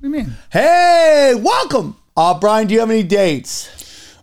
do you mean? Hey, welcome. Uh, Brian, do you have any dates?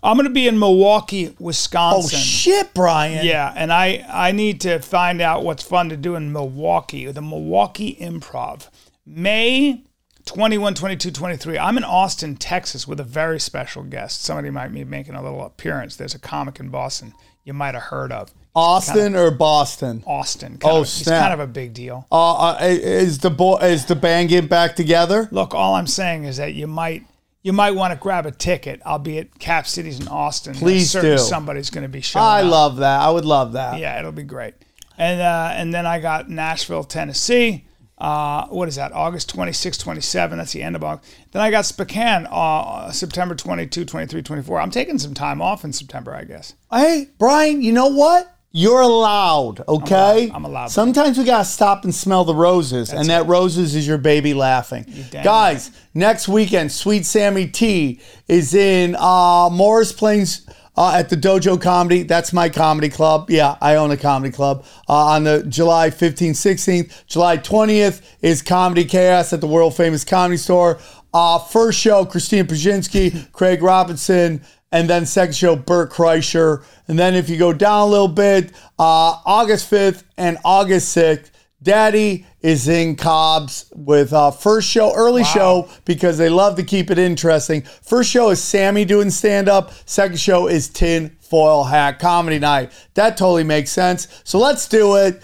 I'm going to be in Milwaukee, Wisconsin. Oh shit, Brian. Yeah, and I I need to find out what's fun to do in Milwaukee, the Milwaukee Improv. May 21, 22, 23. I'm in Austin, Texas with a very special guest. Somebody might be making a little appearance. There's a comic in Boston you might have heard of. Austin or Boston? Austin. Kind Oh, of, He's snap. kind of a big deal. Uh, uh, is the bo- is the band getting back together? Look, all I'm saying is that you might you might want to grab a ticket. I'll be at Cap Cities in Austin. Please do. Somebody's going to be showing I up. love that. I would love that. Yeah, it'll be great. And uh, and then I got Nashville, Tennessee. Uh, what is that? August 26, 27. That's the end of August. Then I got Spokane, uh, September 22, 23, 24. I'm taking some time off in September, I guess. Hey, Brian, you know what? You're allowed, okay? I'm allowed. Sometimes we gotta stop and smell the roses, and that roses is your baby laughing. Guys, next weekend, Sweet Sammy T is in uh, Morris Plains uh, at the Dojo Comedy. That's my comedy club. Yeah, I own a comedy club. Uh, on the July 15th, 16th, July 20th is Comedy Chaos at the world famous Comedy Store. Uh, first show, Christina Pazsitzky, Craig Robinson, and then second show Bert Kreischer. And then if you go down a little bit, uh, August 5th and August 6th, Daddy is in Cobb's with uh, first show, early show, because they love to keep it interesting. First show is Sammy doing stand up. Second show is Tin Foil Hat Comedy Night. That totally makes sense. So let's do it.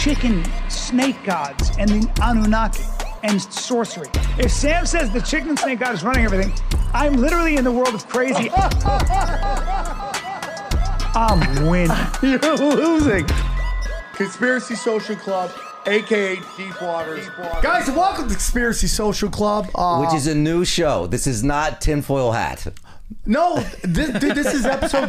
Chicken snake gods and the Anunnaki and sorcery. If Sam says the chicken snake god is running everything, I'm literally in the world of crazy. I'm winning. You're losing. Conspiracy Social Club, aka Deep Waters. Guys, welcome to Conspiracy Social Club. Uh, which is a new show. This is not tinfoil hat. No, this, dude, this is episode.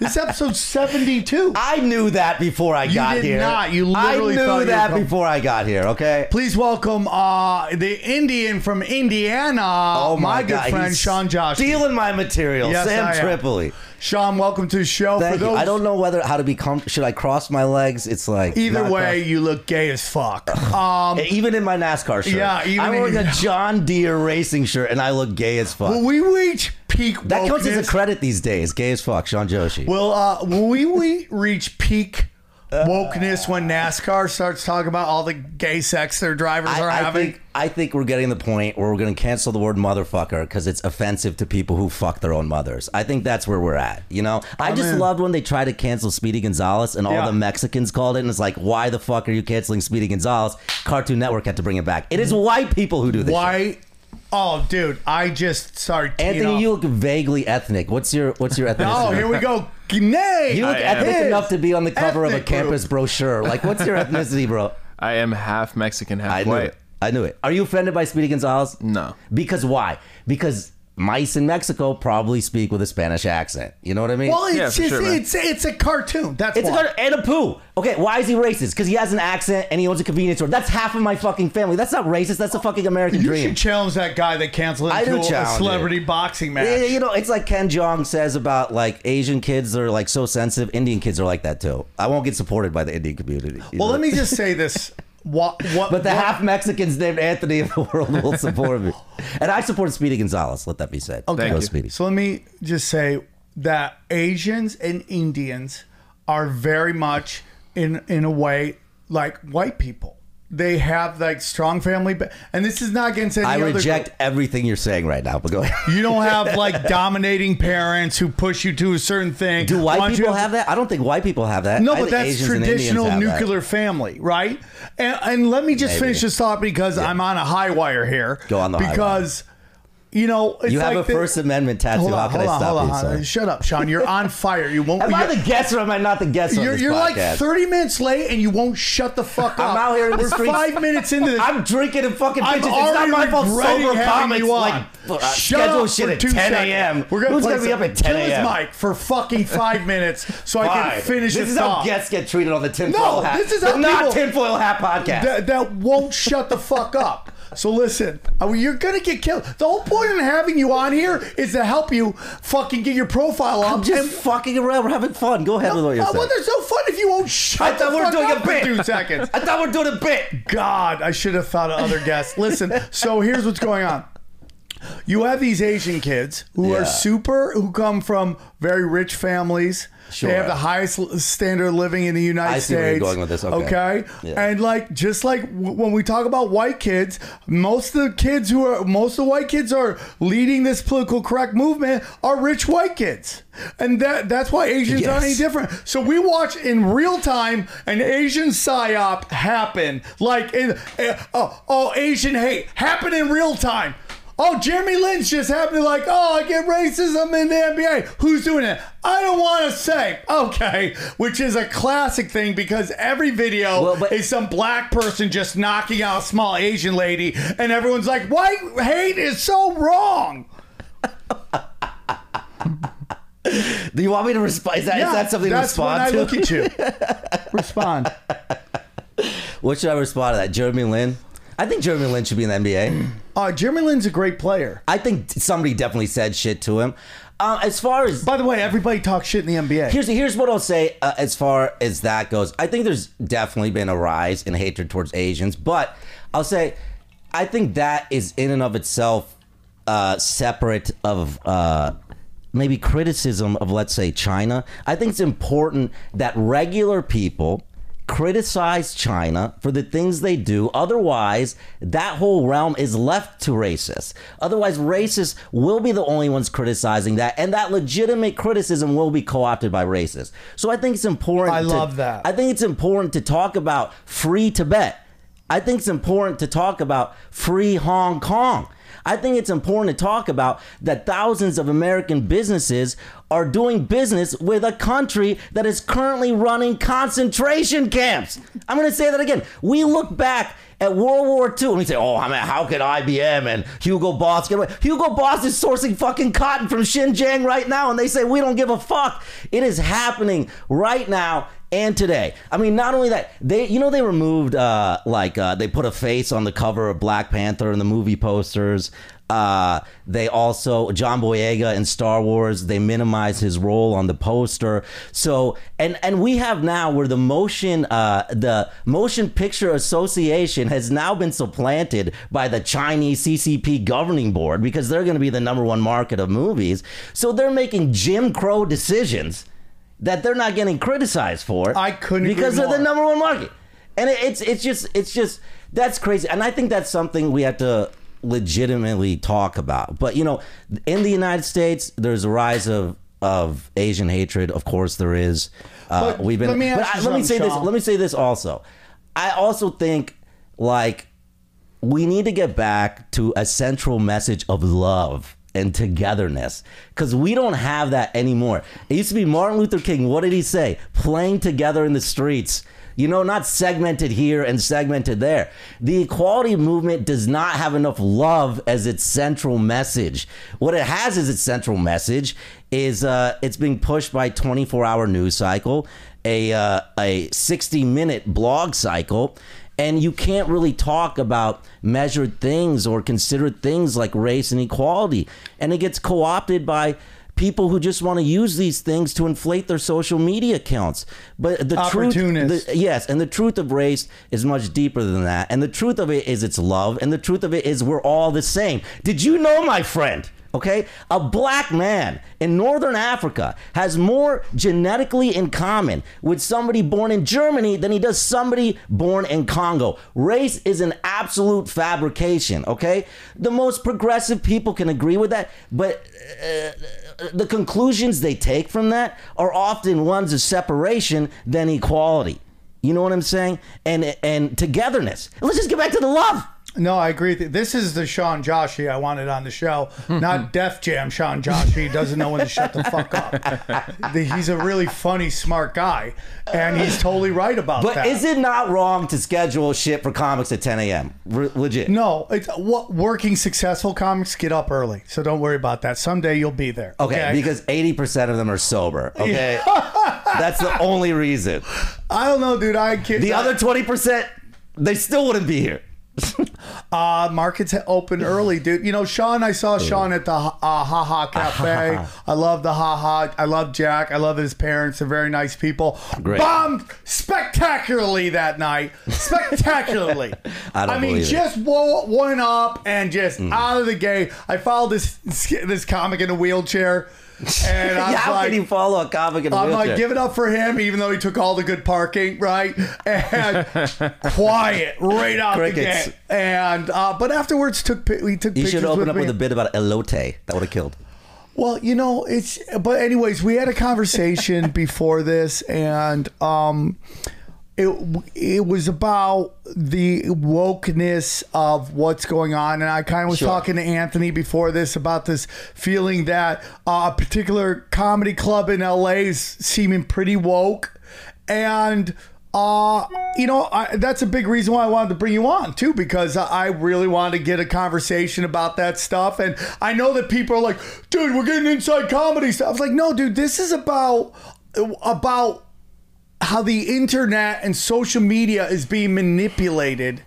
This is episode seventy-two. I knew that before I got did here. not. You literally I knew thought you that before I got here. Okay. Please welcome uh, the Indian from Indiana, Oh my, good God, friend he's Sean Josh. stealing my material. Yes, Sam. Tripoli. Sean, welcome to the show. Thank For you. I don't know whether how to be com- should I cross my legs? It's like Either way, cross- you look gay as fuck. Um, even in my NASCAR shirt. Yeah, even I'm in- wearing a John Deere racing shirt and I look gay as fuck. when we reach peak that counts as a credit these days. Gay as fuck, Sean Joshi. Well, uh, when we, we reach peak wokeness when NASCAR starts talking about all the gay sex their drivers are I, I having. think I think we're getting the point where we're going to cancel the word motherfucker because it's offensive to people who fuck their own mothers. I think that's where we're at. You know, I just in. loved when they tried to cancel Speedy Gonzales and all Yeah. the Mexicans called it, and it's like, why the fuck are you canceling Speedy Gonzales? Cartoon Network had to bring it back. It is white people who do this. shit. Why? Oh, dude, I just started. Anthony, off. you look vaguely ethnic. What's your What's your ethnicity? Oh, here we go. Nay. You look I ethnic His enough to be on the cover of a ethnic group. campus brochure. Like, what's your ethnicity, bro? I am half Mexican, half I knew white. it. I knew it. Are you offended by Speedy Gonzales? No. Because why? Because mice in Mexico probably speak with a Spanish accent. You know what I mean? Well, Yeah, it's for just, sure, man. it's it's a cartoon. That's it's a why. good and a poo. Okay, why is he racist? Because he has an accent and he owns a convenience store. That's half of my fucking family. That's not racist. That's a fucking American You dream. You should challenge that guy that canceled I do a challenge celebrity it. boxing match. Yeah, you know, it's like Ken Jeong says about like Asian kids are like so sensitive. Indian kids are like that too. I won't get supported by the Indian community. well, know? let me just say this. What? What? But the what- half Mexicans named Anthony in the world will support me, and I support Speedy Gonzales. Let that be said. Okay. Go you. Speedy. So let me just say that Asians and Indians are very much in in a way like white people. They have like strong family, ba- and this is not against any I other. reject group. everything you're saying right now. But go ahead. You don't have like dominating parents who push you to a certain thing. Do white people to- have that? I don't think white people have that. No, I but that's Asians traditional have that. nuclear family, right? And, and let me just Maybe. finish this thought because I'm on a high wire here. Go on the high because you know, it's You have like a the- First Amendment tattoo. Hold How on, can hold I on, stop hold you, on. sir? Shut up, Sean. You're on fire. You won't. Am I the guest or am I not the guest You're, this you're like 30 minutes late and you won't shut the fuck up. I'm out here in the We're streets. five minutes into this. I'm drinking and fucking I'm bitches. It's not my fault. Sober comics you on. like uh, Shut schedule up shit at 10 a.m. We're gonna Who's gonna be up at 10 Kill his a.m.? mic for fucking five minutes so I can finish This his is how guests get treated on the tinfoil No, hat. this is how not tinfoil hat podcast. that won't shut the fuck up. So listen, you're gonna get killed. The whole point in having you on here is to help you fucking get your profile up. I'm just and- fucking around. We're having fun. Go ahead with what you're saying. well, there's no fun if you won't shut I thought we were doing a bit. two seconds. I thought we were doing a bit. God, I should have thought of other guests. Listen, so here's what's going on. You have these Asian kids who Yeah. are super, who come from very rich families. Sure. They have the highest l- standard of living in the United I see States. where you're going with this. Okay. Okay? Yeah. And like, just like w- when we talk about white kids, most of the kids who are, most of the white kids are leading this political correct movement are rich white kids. And that that's why Asians aren't any Yes. different. So we watch in real time an Asian psyop happen, like in uh, oh, oh Asian hate happen in real time. Oh, Jeremy Lin's just happening like, oh, I get racism in the NBA. Who's doing it? I don't want to say. Okay, which is a classic thing because every video Well, but- is some black person just knocking out a small Asian lady, and everyone's like, white hate is so wrong. Do you want me to respond? Is that, is that something to that's when respond I to? look at you. respond. What should I respond to that? Jeremy Lin? I think Jeremy Lin should be in the NBA. Uh, Jeremy Lin's a great player. I think somebody definitely said shit to him. Um, as far as By the way, everybody talks shit in the NBA. here's here's what I'll say uh, as far as that goes. I think there's definitely been a rise in hatred towards Asians, but I'll say I think that is in and of itself uh, separate of uh, maybe criticism of let's say China. I think it's important that regular people criticize China for the things they do. Otherwise, that whole realm is left to racists. Otherwise, racists will be the only ones criticizing that, and that legitimate criticism will be co opted by racists. So I think it's important. I to- love that. I think it's important to talk about free Tibet. I think it's important to talk about free Hong Kong. I think it's important to talk about that thousands of American businesses are doing business with a country that is currently running concentration camps. I'm going to say that again. We look back at World War II and we say, oh, I mean, how could IBM and Hugo Boss get away? Hugo Boss is sourcing fucking cotton from Xinjiang right now and they say, we don't give a fuck. It is happening right now and today. I mean, not only that, they you know they removed uh like uh they put a face on the cover of Black Panther in the movie posters. Uh they also John Boyega in Star Wars, they minimized his role on the poster. So and and we have now where the motion uh the Motion Picture Association has now been supplanted by the Chinese CCP governing board because they're going to be the number one market of movies. So they're making Jim Crow decisions that they're not getting criticized for. I couldn't because they're the number one market, and it, it's it's just it's just that's crazy, and I think that's something we have to legitimately talk about. But you know, in the United States, there's a rise of of Asian hatred. Of course, there is. Uh, we've been. let me ask but you I- let me say this. Let me say this also. I also think like we need to get back to a central message of love and togetherness because we don't have that anymore. It used to be Martin Luther King. What did he say? Playing together in the streets. You know, not segmented here and segmented there. The equality movement does not have enough love as its central message. What it has as its central message is uh, it's being pushed by 24 hour news cycle, a uh, a 60 minute blog cycle, and you can't really talk about measured things or considered things like race and equality and it gets co-opted by people who just want to use these things to inflate their social media accounts. But the truth the, yes and the truth of race is much deeper than that. And the truth of it is it's love and the truth of it is we're all the same. Did you know my friend Okay, a black man in northern Africa has more genetically in common with somebody born in Germany than he does somebody born in Congo. Race is an absolute fabrication, okay? The most progressive people can agree with that, but uh, the conclusions they take from that are often ones of separation than equality. You know what I'm saying? And and togetherness. Let's just get back to the love. No, I agree. With you. This is the Sean Joshi I wanted on the show, not Def Jam Sean Joshi. He doesn't know when to shut the fuck up. He's a really funny, smart guy, and he's totally right about that. But is it not wrong to schedule shit for comics at 10 a.m.? Legit. No, it's what working successful comics get up early, so don't worry about that. Someday you'll be there. Okay, because 80% of them are sober. Okay. That's the only reason. I don't know, dude. I kid. The other 20%, they still wouldn't be here. Uh, markets open early, dude. You know, Sean, I saw Sean at the uh, Ha Ha Cafe. I love the Ha Ha. I love Jack. I love his parents. They're very nice people. Great. Bombed spectacularly that night. Spectacularly. I don't mean. Mm. just wo- went up and just out of the gate. I followed this this comic in a wheelchair. And I was How like, can you follow a comic in a I'm wheelchair? like, give it up for him, even though he took all the good parking, right? And quiet right out Crickets. the gate. And uh, but afterwards, took we took you pictures should open up me. with a bit about elote. That would have killed. Well, you know, it's but anyways, we had a conversation before this, and um, it it was about the wokeness of what's going on, and I kind of was Sure. talking to Anthony before this about this feeling that uh, a particular comedy club in LA is seeming pretty woke, and. Uh, you know, I, that's a big reason why I wanted to bring you on too, because I really wanted to get a conversation about that stuff. And I know that people are like, dude, we're getting inside comedy stuff. I was like, no, dude, this is about, about how the internet and social media is being manipulated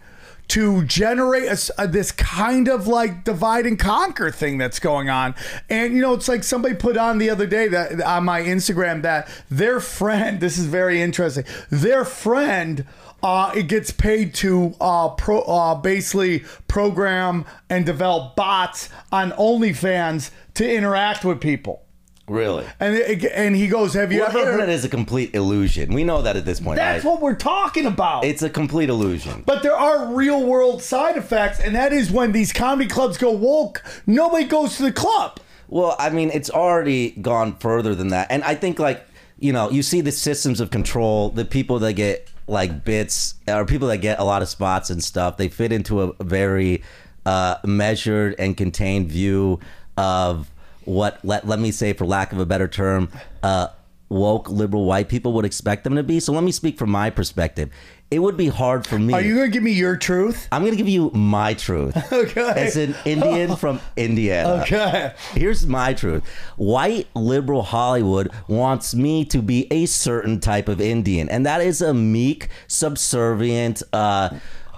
to generate a a- this kind of like divide and conquer thing that's going on. And you know, it's like somebody put on the other day that on my Instagram that their friend, this is very interesting, their friend uh, it gets paid to uh, pro, uh, basically program and develop bots on OnlyFans to interact with people. Really? And it, and he goes, "Have you Well, ever?" internet Heard? is a complete illusion. We know that at this point. That's right? what we're talking about. It's a complete illusion. But there are real world side effects, and that is when these comedy clubs go woke, nobody goes to the club. Well, I mean, it's already gone further than that. And I think, like, you know, you see the systems of control, the people that get like bits, or people that get a lot of spots and stuff, they fit into a very uh, measured and contained view of what, let, let me say, for lack of a better term, uh, woke liberal white people would expect them to be. So let me speak from my perspective. It would be hard for me. Are you going to give me your truth? I'm going to give you my truth. Okay. As an Indian from Indiana. Okay. Here's my truth. White liberal Hollywood wants me to be a certain type of Indian, and that is a meek, subservient, uh,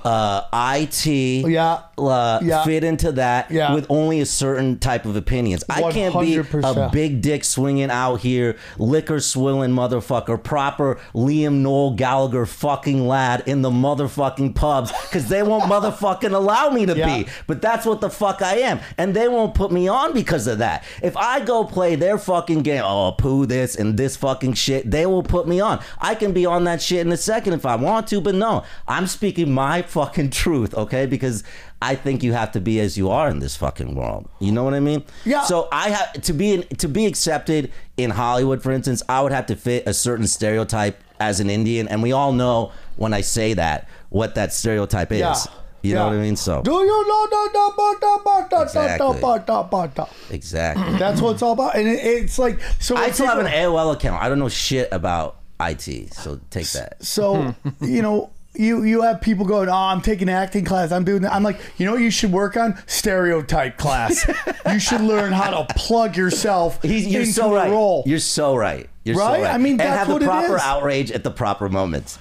uh, IT, Yeah. uh, Yeah. fit into that Yeah. with only a certain type of opinions. I can't be a big dick swinging out here, liquor swilling motherfucker, proper Liam Noel Gallagher fucking lad in the motherfucking pubs because they won't motherfucking allow me to Yeah. be. But that's what the fuck I am. And they won't put me on because of that. If I go play their fucking game, oh, poo this and this fucking shit, they will put me on. I can be on that shit in a second if I want to, but no, I'm speaking my fucking truth, okay? Because I think you have to be as you are in this fucking world. You know what I mean? Yeah. So I have to be in, to be accepted in Hollywood, for instance. I would have to fit a certain stereotype as an Indian, and we all know when I say that what that stereotype is. Yeah. You know what I mean? So Do you know da, da, ba, da, ba, da, Exactly. da, da, ba, da. exactly. That's what it's all about, and it, it's like so. I still have an AOL account. I don't know shit about IT, so take that. So you know, you you have people going, "Oh, I'm taking acting class. I'm doing that." I'm like, you know, what you should work on stereotype class. you should learn how to plug yourself He's, you're into so a right. role. You're so right. You're so Right? right. I mean, and have the proper outrage at the proper moments.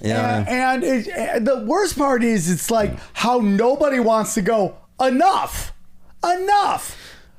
You know what I mean? and, and it, and the worst part is, it's like how nobody wants to go. Enough, enough.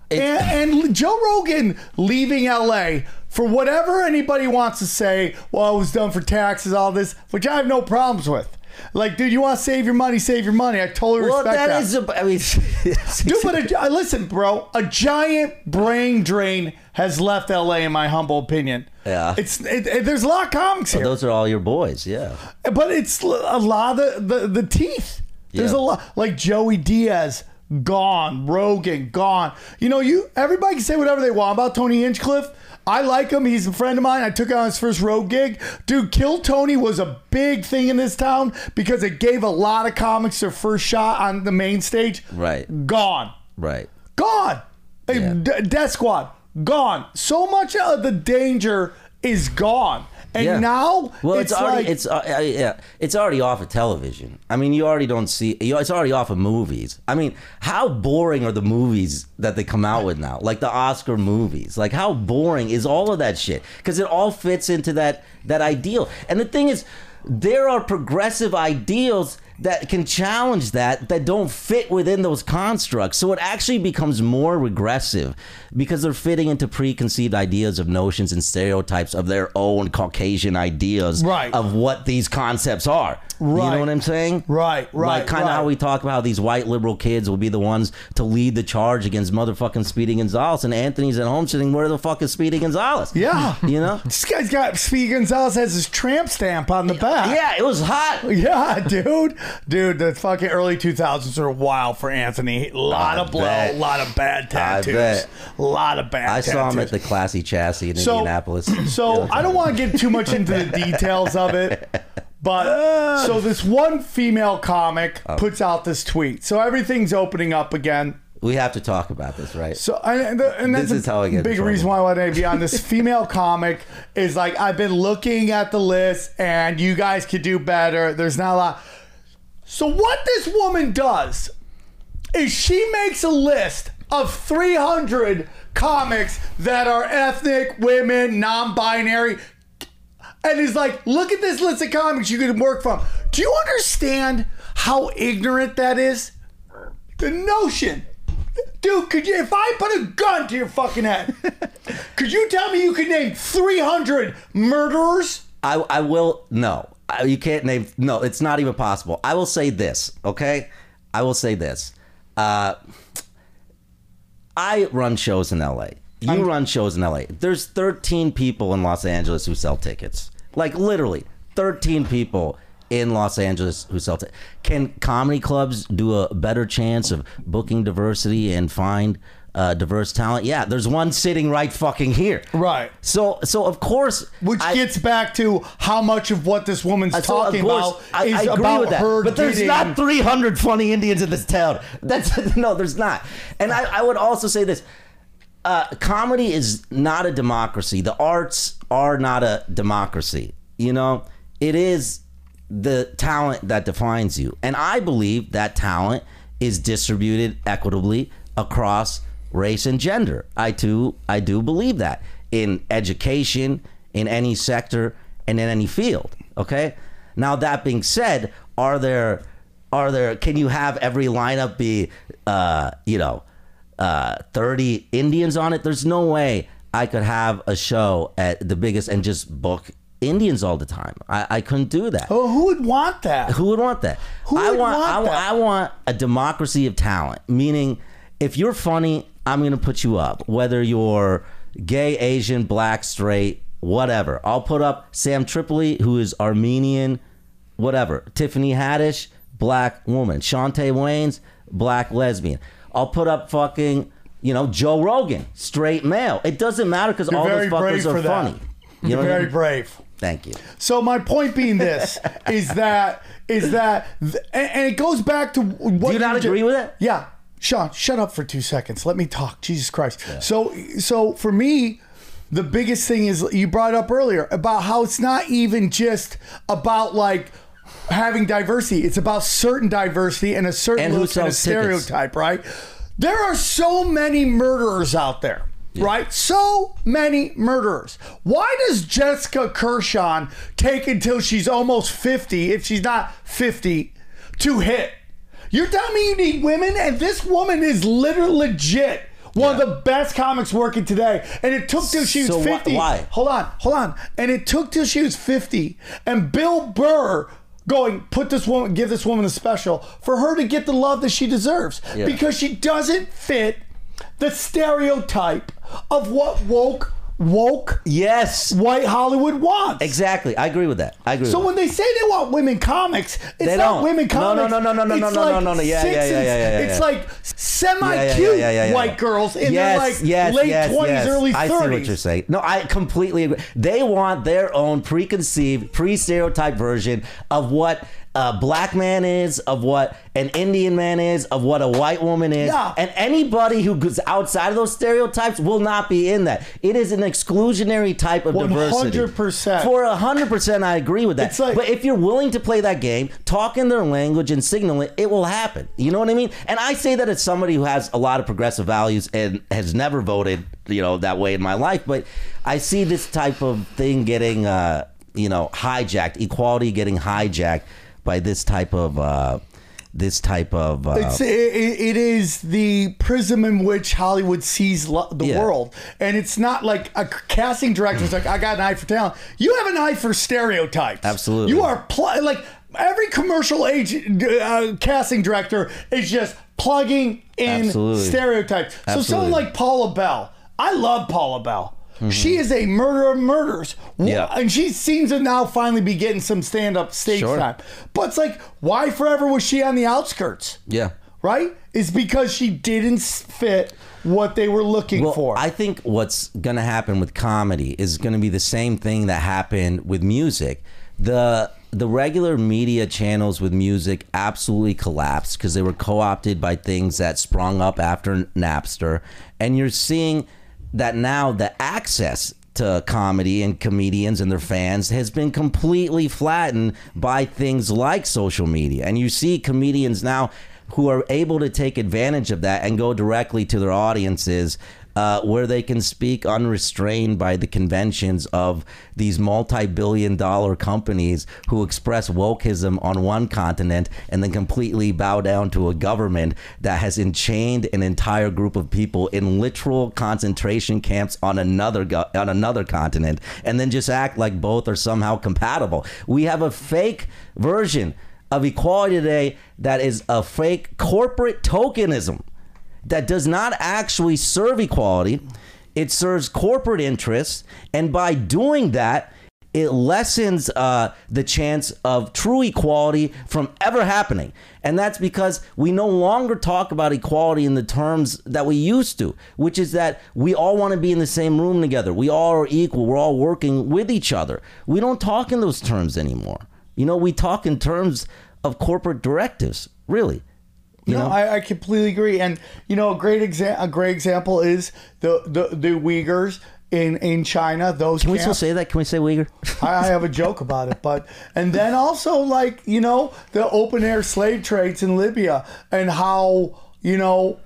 It- and, and Joe Rogan leaving LA for whatever anybody wants to say. Well, it was done for taxes, all this, which I have no problems with. Like, dude, you want to save your money, save your money. I totally Well, respect that. Well, that is. A, I mean, Dude, but a, uh, listen, bro. A giant brain drain has left LA, in my humble opinion. Yeah. it's it, it- there's a lot of comics here, those are all your boys. Yeah. but it's a lot of the the, the teeth. There's Yeah. a lot like Joey Diaz gone. Rogan, gone. You know, you everybody can say whatever they want about Tony Hinchcliffe. I like him. He's a friend of mine. I took him on his first road gig. Dude, Kill Tony was a big thing in this town because it gave a lot of comics their first shot on the main stage. Right. Gone. Right. Gone. Yeah. Death Squad, gone. So much of the danger is gone. And Yeah. now Well, it's, it's, already like it's uh, uh, yeah, it's already off of television. I mean, you already don't see. You know, it's already off of movies. I mean, how boring are the movies that they come out with now? Like the Oscar movies. Like how boring is all of that shit? Because it all fits into that that ideal. And the thing is, there are progressive ideals that can challenge that that don't fit within those constructs. So it actually becomes more regressive because they're fitting into preconceived ideas of notions and stereotypes of their own Caucasian ideas Right. of what these concepts are. You know what I'm saying? Right, right, Like kind of right. how we talk about how these white liberal kids will be the ones to lead the charge against motherfucking Speedy Gonzales, and Anthony's at home sitting, where the fuck is Speedy Gonzales? Yeah. You know? This guy's got Speedy Gonzales has his tramp stamp on the back. Yeah, it was hot. Yeah, dude. Dude, the fucking early 2000s were wild for Anthony. A lot I of blow, a lot of bad I tattoos. bet. A lot of bad I tattoos. saw him at the Classy Chassis in so, Indianapolis. So I don't want to get too much into the details of it, but so this one female comic Oh. puts out this tweet. So everything's opening up again. We have to talk about this, right? So and, the- and that's This is how I get big reason why I wanted to be on this female comic is like I've been looking at the list and you guys could do better. There's not a lot. So what this woman does is she makes a list of 300 comics that are ethnic, women, non-binary, and is like, look at this list of comics you can work from. Do you understand how ignorant that is? The notion. Dude, could you, if I put a gun to your fucking head, could you tell me you could name 300 murderers? I, I will no. You can't name no. It's not even possible. I will say this. Okay, I will say this. Uh, I run shows in L.A. You run shows in L.A. There's 13 people in Los Angeles who sell tickets. Like literally, 13 people in Los Angeles who sell tickets. Can comedy clubs do a better chance of booking diversity and find uh, diverse talent? Yeah, there's one sitting right fucking here. Right. So, so of course, Which I- gets back to how much of what this woman's uh, so, talking about I, is I agree about with that. her But there's not 300 funny Indians in this town. That's no, there's not. And I, I would also say this: uh, comedy is not a democracy. The arts are not a democracy. You know, it is the talent that defines you, and I believe that talent is distributed equitably across race and gender. I too, I do believe that in education, in any sector, and in any field. Okay. Now that being said, are there are there can you have every lineup be uh, you know uh, 30 Indians on it? There's no way I could have a show at the biggest and just book Indians all the time. I, I couldn't do that. Oh, who would want that? Who would want that? Who I would want, want I, that? I want a democracy of talent. Meaning, if you're funny, I'm going to put you up. Whether you're gay, Asian, black, straight, whatever. I'll put up Sam Tripoli, who is Armenian, whatever. Tiffany Haddish, black woman. Shantae Waynes, black lesbian. I'll put up fucking, you know, Joe Rogan, straight male. It doesn't matter because all those fuckers are funny. You You're know what I very mean? brave. Thank you. So my point being this is that is that and, it goes back to what Do you not ju- agree with it? Yeah, Sean, shut up for two seconds. Let me talk. Jesus Christ. So so for me. The biggest thing is you brought up earlier about how it's not even just about like having diversity. It's about certain diversity and a certain And look and a sells tickets. stereotype, right? There are so many murderers out there. Right? So many murderers. Why does Jessica Kirson take until she's almost 50, if she's not 50, to hit? You're telling me you need women? And this woman is literally legit. One of the best comics working today. And it took till she was So 50. why? Hold on, hold on. And it took till she was 50. And Bill Burr going, put this woman, give this woman a special for her to get the love that she deserves. Yeah. Because she doesn't fit the stereotype of what woke woke Yes. white Hollywood wants. Exactly. I agree with that. I agree. So with when they say they want women comics, it's They not don't. women No, no, comics. no, no, no, no, It's no, no, like no, no, no. Yeah, yeah, yeah, and- yeah, yeah, It's yeah. like semi Yeah, yeah, cute yeah, yeah, yeah. white girls in their like late twenties, early I see what you're saying. No, I completely agree. They want their own preconceived, pre-stereotyped version of what a black man is, of what an Indian man is, of what a white woman is, Yeah. and anybody who goes outside of those stereotypes will not be in that. It is an exclusionary type of diversity. 100%. For hundred percent, I agree with that. Like- but if you're willing to play that game, talk in their language and signal it, it will happen. You know what I mean? And I say that as somebody who has a lot of progressive values and has never voted, you know, that way in my life. But I see this type of thing getting, uh, you know, hijacked, equality getting hijacked by this type of, uh, this type of. Uh, It's, it, it is the prism in which Hollywood sees lo- the Yeah. world, and it's not like a casting director's like, "I got an eye for talent." You have an eye for stereotypes. Absolutely. you are pl- like every commercial agent, uh, casting director is just plugging in Absolutely. stereotypes. So someone like Paula Bell, I love Paula Bell. She is a murderer of murders. Mm-hmm. Yeah. And she seems to now finally be getting some stand up stage Sure. time. But it's like, why forever was she on the outskirts? yeah. right? Is because she didn't fit what they were looking Well, for. I think what's going to happen with comedy is going to be the same thing that happened with music. The the regular media channels with music absolutely collapsed because they were co-opted by things that sprung up after Napster, and you're seeing that now the access to comedy and comedians and their fans has been completely flattened by things like social media. And you see comedians now who are able to take advantage of that and go directly to their audiences uh, where they can speak unrestrained by the conventions of these multi-billion dollar companies who express wokeism on one continent and then completely bow down to a government that has enchained an entire group of people in literal concentration camps on another go- on another continent and then just act like both are somehow compatible. We have a fake version of equality today that is a fake corporate tokenism that does not actually serve equality. It serves corporate interests, and by doing that, it lessens uh, the chance of true equality from ever happening. And that's because we no longer talk about equality in the terms that we used to, which is that we all want to be in the same room together. We all are equal. We're all working with each other. We don't talk in those terms anymore. You know, we talk in terms of corporate directives, really. You no, know? I, I completely agree. And you know, a great exa- a great example is the the, the Uyghurs in in China. Those Can we still say that? Can we say Uyghur? I, I have a joke about it, but and then also like you know the open air slave trades in Libya and how you know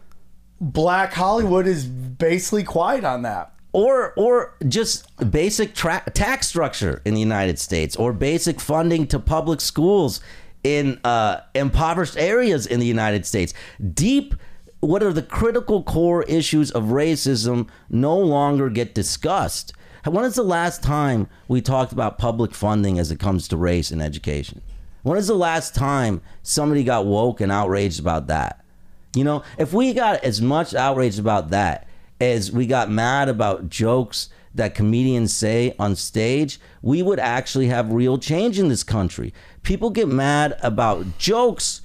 Black Hollywood is basically quiet on that. or or just basic tra- tax structure in the United States, or basic funding to public schools in uh, impoverished areas in the United States. Deep, what are the critical core issues of racism no longer get discussed? When is the last time we talked about public funding as it comes to race and education? When is the last time somebody got woke and outraged about that? You know, if we got as much outrage about that as we got mad about jokes that comedians say on stage, we would actually have real change in this country. People get mad about jokes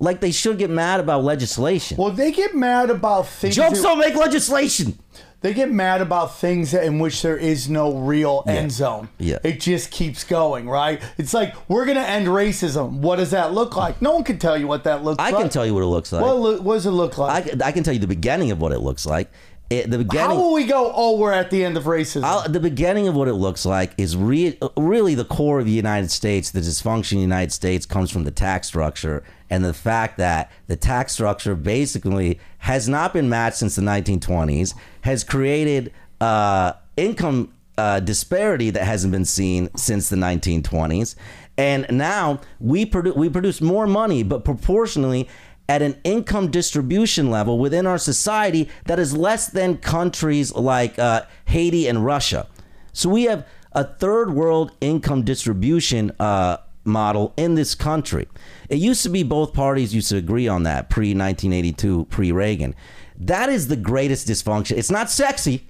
like they should get mad about legislation. Well, they get mad about things. jokes that- don't make legislation. They get mad about things in which there is no real end zone. Yeah. It just keeps going, right? It's like, we're going to end racism. What does that look like? No one can tell you what that looks I like. I can tell you what it looks like. What, what does it look like? can- I can tell you the beginning of what it looks like. It, the How will we go, oh, we're at the end of racism? I'll, the beginning of what it looks like is re- really the core of the United States. The dysfunction of the United States comes from the tax structure and the fact that the tax structure basically has not been matched since the 1920s, has created uh, income uh, disparity that hasn't been seen since the 1920s, and now we produce we produce more money, but proportionally at an income distribution level within our society that is less than countries like uh, Haiti and Russia. So we have a third world income distribution uh, model in this country. It used to be both parties used to agree on that pre 1982, pre Reagan. That is the greatest dysfunction. It's not sexy.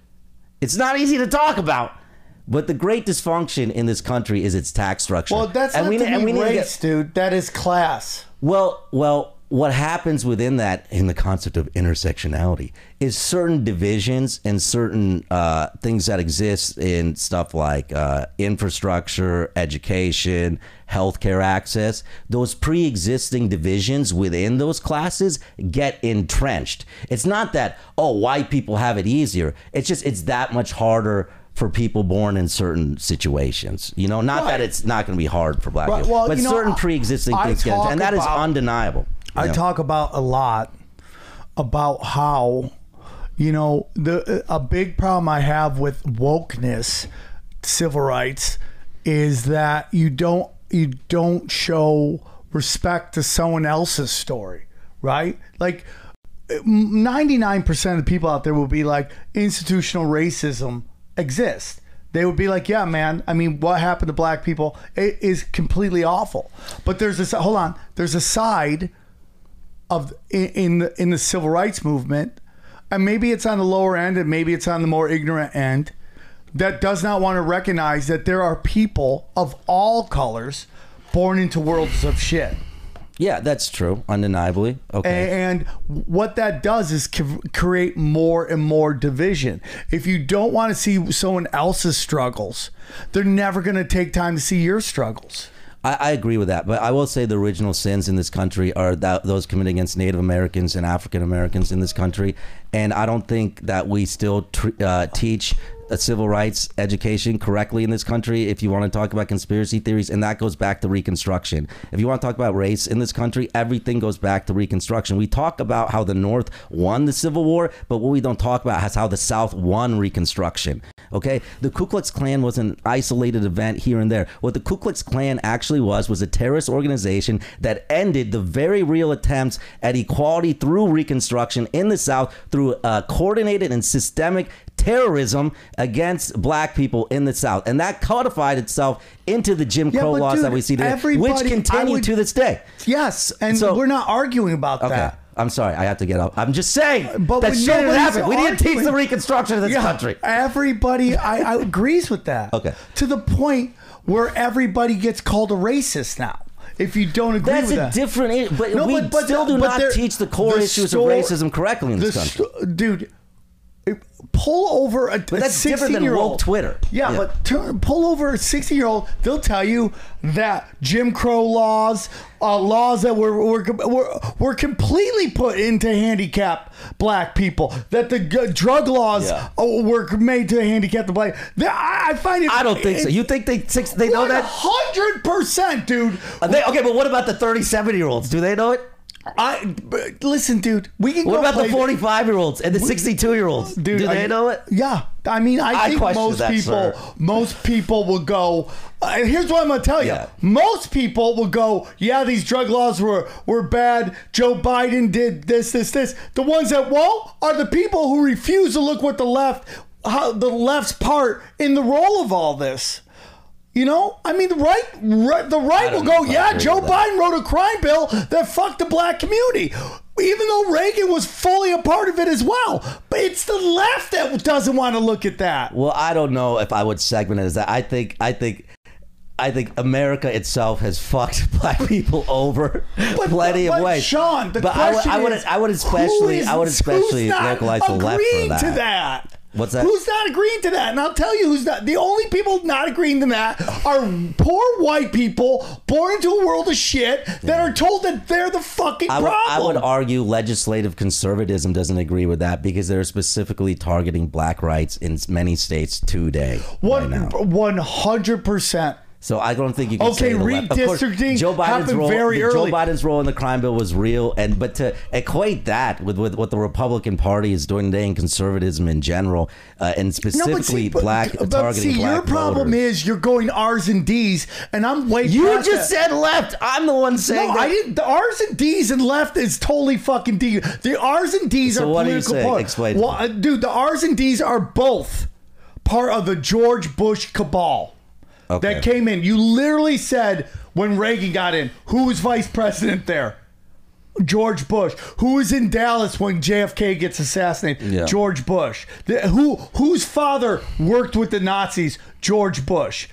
It's not easy to talk about. But the great dysfunction in this country is its tax structure. Well, that's and not we, to and we need to get- dude. That is class. Well, well, what happens within that in the concept of intersectionality is certain divisions and certain uh, things that exist in stuff like uh, infrastructure, education, healthcare access. Those pre-existing divisions within those classes get entrenched. It's not that oh, white people have it easier. It's just it's that much harder. For people born in certain situations, you know, not that it's not going to be hard for black Right, people, well, but you know, certain pre-existing I things get, talk and that is about- undeniable. I Yeah. talk about a lot about how you know the a big problem I have with wokeness, civil rights, is that you don't you don't show respect to someone else's story, right? Like. 99% of the people out there will be like institutional racism exists they would be like yeah man i mean what happened to black people it is completely awful but there's this hold on there's a side of in in the, in the civil rights movement, and maybe it's on the lower end, and maybe it's on the more ignorant end, that does not want to recognize that there are people of all colors born into worlds of shit. Yeah, that's true, undeniably. Okay. And what that does is create more and more division. If you don't want to see someone else's struggles, they're never going to take time to see your struggles. I, I agree with that, but I will say the original sins in this country are that, those committed against Native Americans and African Americans in this country, and I don't think that we still tr- uh, teach civil rights education correctly in this country. If you want to talk about conspiracy theories, and that goes back to Reconstruction. If you want to talk about race in this country, everything goes back to Reconstruction. We talk about how the North won the Civil War, but what we don't talk about is how the South won Reconstruction. Okay, the Ku Klux Klan was an isolated event here and there. What the Ku Klux Klan actually was was a terrorist organization that ended the very real attempts at equality through Reconstruction in the South through a coordinated and systemic terrorism against black people in the South, and that codified itself into the Jim Crow but laws dude, that we see today, which continue would- to this day. Yes, and So- we're not arguing about Okay. that. I'm sorry, I have to get up. I'm just saying But that shit didn't happen. We didn't teach the Reconstruction of this Yeah, country. Everybody, I, I agrees with that. Okay. To the point where everybody gets called a racist now. If you don't agree That's with a different, but No, we but- but- still do not teach the core the issues sto- of racism correctly in this country. sto- dude, pull over a, But that's different than woke Twitter. Yeah, Yeah. but turn, pull over a 60 year old. They'll tell you that Jim Crow laws, uh, laws that were, were were were completely put into handicap black people. That the g- drug laws Yeah. uh, were made to handicap the black. That- I I find it. I don't think so. You think they six, they know that? Hundred percent, dude. Are they, okay, but what about the 37 year olds? Do they know it? I but listen, dude. We can What go about the 45 year olds and the 62 year olds? Dude, Do they I- know it? Yeah, I mean, I, I think most that, people, sir. most people will go. Uh, here's what I'm gonna tell you: Yeah. most people will go, "Yeah, these drug laws were were bad. Joe Biden did this, this, this." The ones that won't are the people who refuse to look what the left, how the left's part in the role of all this. You know, I mean, the right, right the right will go, know if I yeah, Joe. Biden wrote a crime bill that fucked the black community, even though Reagan was fully a part of it as well. But it's the left that doesn't want to look at that. Well, I don't know if I would segment it as that. I think, I think. I think America itself has fucked black people over plenty but of ways. Sean, but I would, I would, I would especially, I would especially localize the left for that. to that. What's that? Who's not agreeing to that? And I'll tell you who's not. The only people not agreeing to that are poor white people born into a world of shit that yeah. are told that they're the fucking problem. I would argue legislative conservatism doesn't agree with that because they're specifically targeting black rights in many states today. One, 100%. So I don't think you can Okay, say the left. Of course, redistricting Joe Biden's happened role, very early. Joe Biden's role in the crime bill was real, and but to equate that with, with what the Republican Party is doing today and conservatism in general, uh, and specifically black but targeting see, black your problem voters. is you're going R's and D's, and I'm way. you just that. said left. I'm the one saying No, that. I didn't. The R's and D's and left is totally fucking D. The R's and D's So are what are you political saying? part. Explain. Well, dude, the R's and D's are both part of the George Bush cabal Okay. that came in. You literally said when Reagan got in, who was vice president there? George Bush. Who was in Dallas when JFK gets assassinated? Yeah. George Bush. The- who whose father worked with the Nazis? George Bush.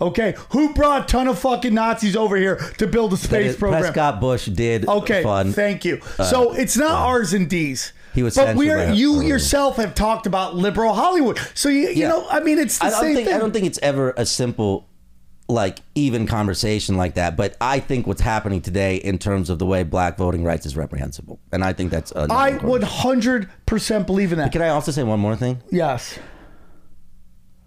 Okay, who brought a ton of fucking Nazis over here to build a space program? Prescott Bush did Okay, fun. thank you. Uh, so it's not R's and D's. He was but we're you earlier. yourself have talked about liberal Hollywood. So you you Yeah. know I mean it's the I don't same think thing. I don't think it's ever a simple like even conversation like that. But I think what's happening today in terms of the way black voting rights is reprehensible, and I think that's. A I would hundred percent believe in that. Can I also say one more thing? yes.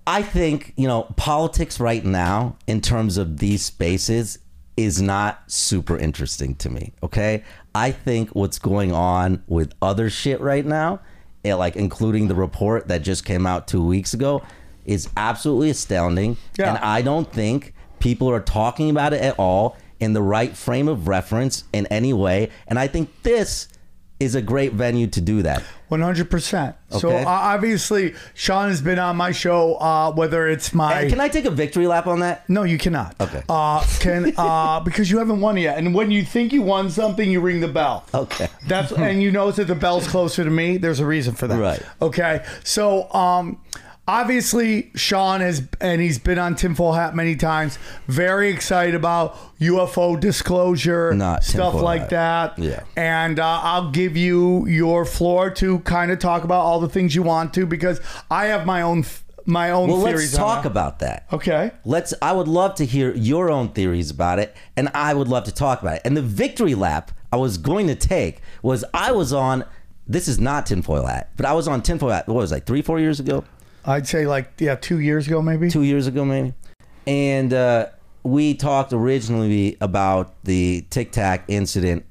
I think, you know, politics right now in terms of these spaces is not super interesting to me. Okay. I think what's going on with other shit right now, eh, like including the report that just came out two weeks ago, is absolutely astounding. Yeah. And I don't think people are talking about it at all in the right frame of reference in any way. And I think this is a great venue to do that. One hundred percent. So uh, obviously, Sean has been on my show. Uh, whether it's my And can I take a victory lap on that? no, you cannot. Okay. Uh, can uh, because you haven't won yet. And when you think you won something, you ring the bell. Okay. That's and you notice that the bell's closer to me. There's a reason for that. Right. Okay. So um, obviously Sean has and he's been on tinfoil hat many times. Very excited about UFO disclosure, Not stuff like hat. that. Yeah. And uh, I'll give you your floor to kind of talk about all the things you want to because I have my own my own Well, theories. let's talk that. about that. Okay. Let's. I would love to hear your own theories about it, and I would love to talk about it. And the victory lap I was going to take was I was on. This is not tinfoil hat, but I was on tinfoil hat. What was it, like three, four years ago, I'd say like yeah, two years ago maybe. two years ago maybe, and uh, we talked originally about the Tic Tac incident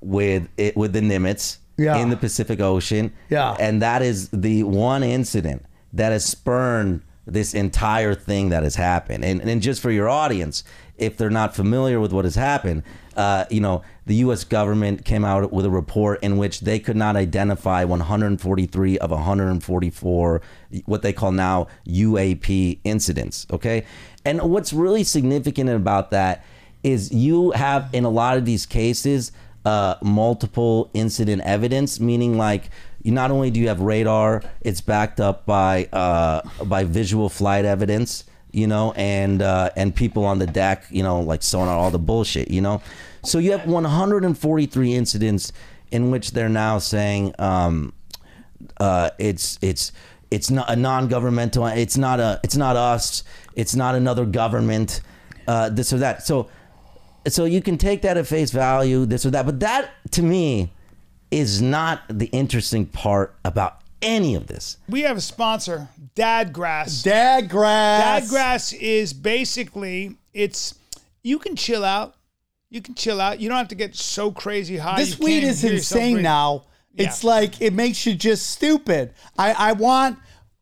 with it with the Nimitz Yeah. in the Pacific Ocean. Yeah. and that is the one incident that has spurned this entire thing that has happened. And, and just for your audience, if they're not familiar with what has happened, uh, you know, the U.S. government came out with a report in which they could not identify 143 of 144 what they call now UAP incidents. Okay, and what's really significant about that is you have in a lot of these cases uh, multiple incident evidence, meaning like you not only do you have radar, it's backed up by uh, by visual flight evidence, you know, and uh, and people on the deck, you know, like sonar all the bullshit, you know. So you have 143 incidents in which they're now saying um, uh, it's it's it's not a non-governmental. It's not a it's not us. It's not another government. Uh, this or that. So so you can take that at face value, this or that. But that to me is not the interesting part about any of this. We have a sponsor, Dadgrass. Dadgrass. Dadgrass is basically it's you can chill out. You can chill out. You don't have to get so crazy high. This you weed is insane now. Yeah. It's like it makes you just stupid. I, I want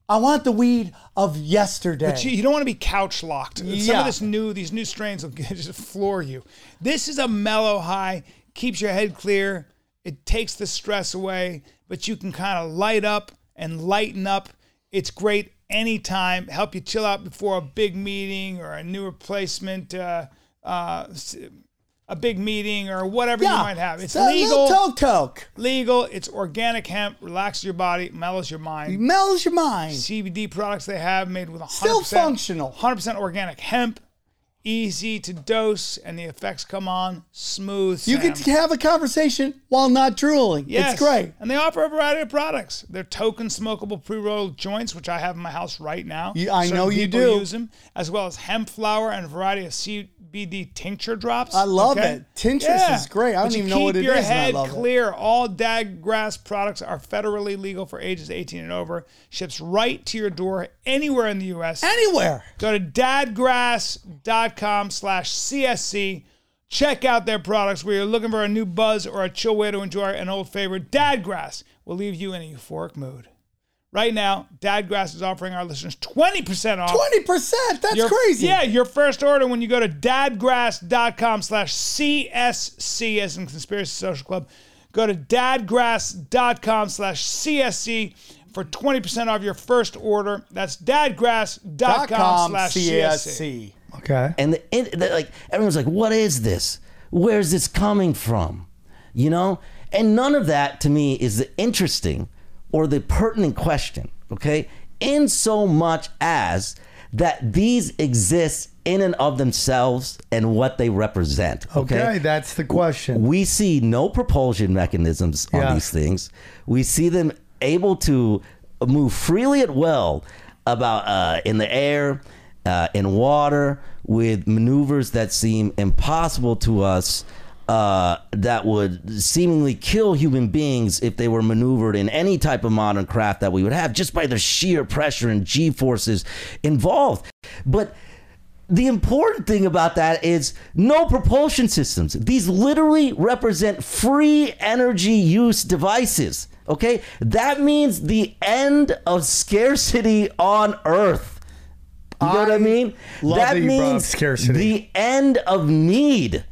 I want the weed of yesterday. But you, you don't want to be couch locked. Some Yeah. of this new, these new strains will just floor you. This is a mellow high, keeps your head clear. It takes the stress away, but you can kind of light up and lighten up. It's great anytime. Help you chill out before a big meeting or a new replacement, uh, uh, a big meeting or whatever you might have. It's legal. toke toke. Legal. It's organic hemp. Relaxes your body, mellows your mind. Mellows your mind. CBD products they have made with 100% Still functional. 100% organic hemp, easy to dose, and the effects come on smooth. You can have a conversation while not drooling. Yes. It's great. And they offer a variety of products. They're token smokable pre-rolled joints, which I have in my house right now. You- I Certain know you do. Use them, as well as hemp flower and a variety of CBD tincture drops. I love it. Tinctures is great. I But don't even know what keep it your is, and I head love it. clear. All Dadgrass products are federally legal for ages 18 and over. Ships right to your door anywhere in the U.S. Anywhere. Go to dadgrass.com slash CSC. Check out their products where you're looking for a new buzz or a chill way to enjoy an old favorite. Dadgrass will leave you in a euphoric mood. Right now, Dadgrass is offering our listeners 20% off. 20%. That's Your- crazy. Yeah, your first order when you go to dadgrass.com slash CSC as in Conspiracy Social Club. Go to dadgrass.com slash CSC for 20% off your first order. That's dadgrass.com Dot com slash CSC. CSC. Okay. And the, in, the, like everyone's like, "What is this? Where's this coming from?" you know? And none of that to me is interesting or the pertinent question, okay? In so much as that these exist in and of themselves and what they represent. Okay, Okay, that's the question. we see no propulsion mechanisms on Yeah. these things. We see them able to move freely at will about uh, in the air, uh, in water, with maneuvers that seem impossible to us. Uh, that would seemingly kill human beings if they were maneuvered in any type of modern craft that we would have, just by the sheer pressure and G forces involved. But the important thing about that is no propulsion systems. These literally represent free energy use devices. Okay? That means the end of scarcity on Earth. You know what I I mean? that brought scarcity. the end of need.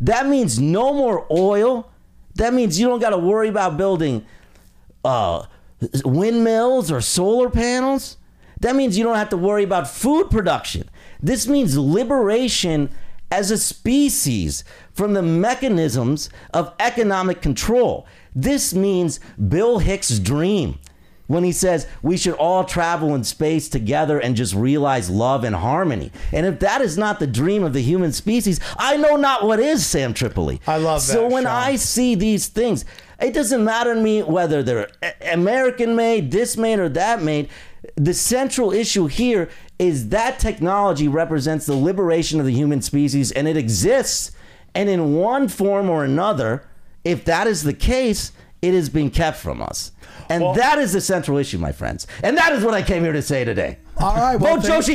That means no more oil. That means you don't got to worry about building uh, windmills or solar panels. That means you don't have to worry about food production. This means liberation as a species from the mechanisms of economic control. This means Bill Hicks' dream when he says we should all travel in space together and just realize love and harmony. And if that is not the dream of the human species, I know not what is, Sam Tripoli. I love that. So when Sean. I see these things, it doesn't matter to me whether they're American made, this made, or that made. The central issue here is that technology represents the liberation of the human species and it exists. And in one form or another, if that is the case, it is being kept from us. And Well- that is the central issue, my friends. And that is what I came here to say today. All right, well, Vote thank-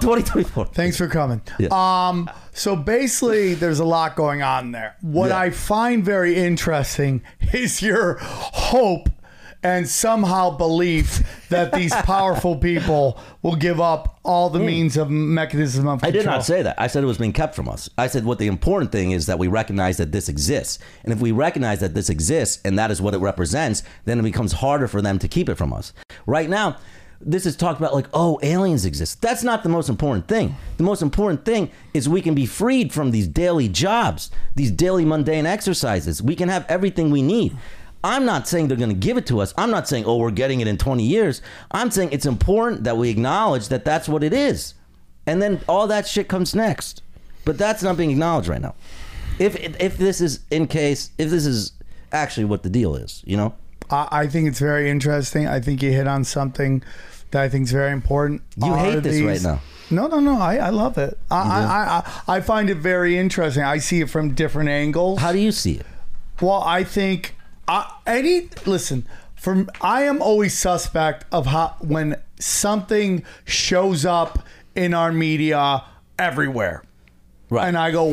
2024. Thanks for coming. Yeah. Um, so basically, there's a lot going on there. What Yeah. I find very interesting is your hope and somehow belief that these powerful people will give up all the means of mechanism of Hmm. I did not say that. I said it was being kept from us. I said what the important thing is that we recognize that this exists. And if we recognize that this exists and that is what it represents, then it becomes harder for them to keep it from us. Right now, this is talked about like, oh, aliens exist. That's not the most important thing. The most important thing is we can be freed from these daily jobs, these daily mundane exercises. We can have everything we need. I'm not saying they're going to give it to us. I'm not saying, oh, we're getting it in 20 years. I'm saying it's important that we acknowledge that that's what it is. And then all that shit comes next. But that's not being acknowledged right now. If if this is in case, if this is actually what the deal is, you know? I, I think it's very interesting. I think you hit on something that I think is very important. You Are hate this right now. No, no, no. I, I love it. I, I, I, I find it very interesting. I see it from different angles. How do you see it? Well, I think I, any listen. From I am always suspect of how when something shows up in our media everywhere. Right. And I go,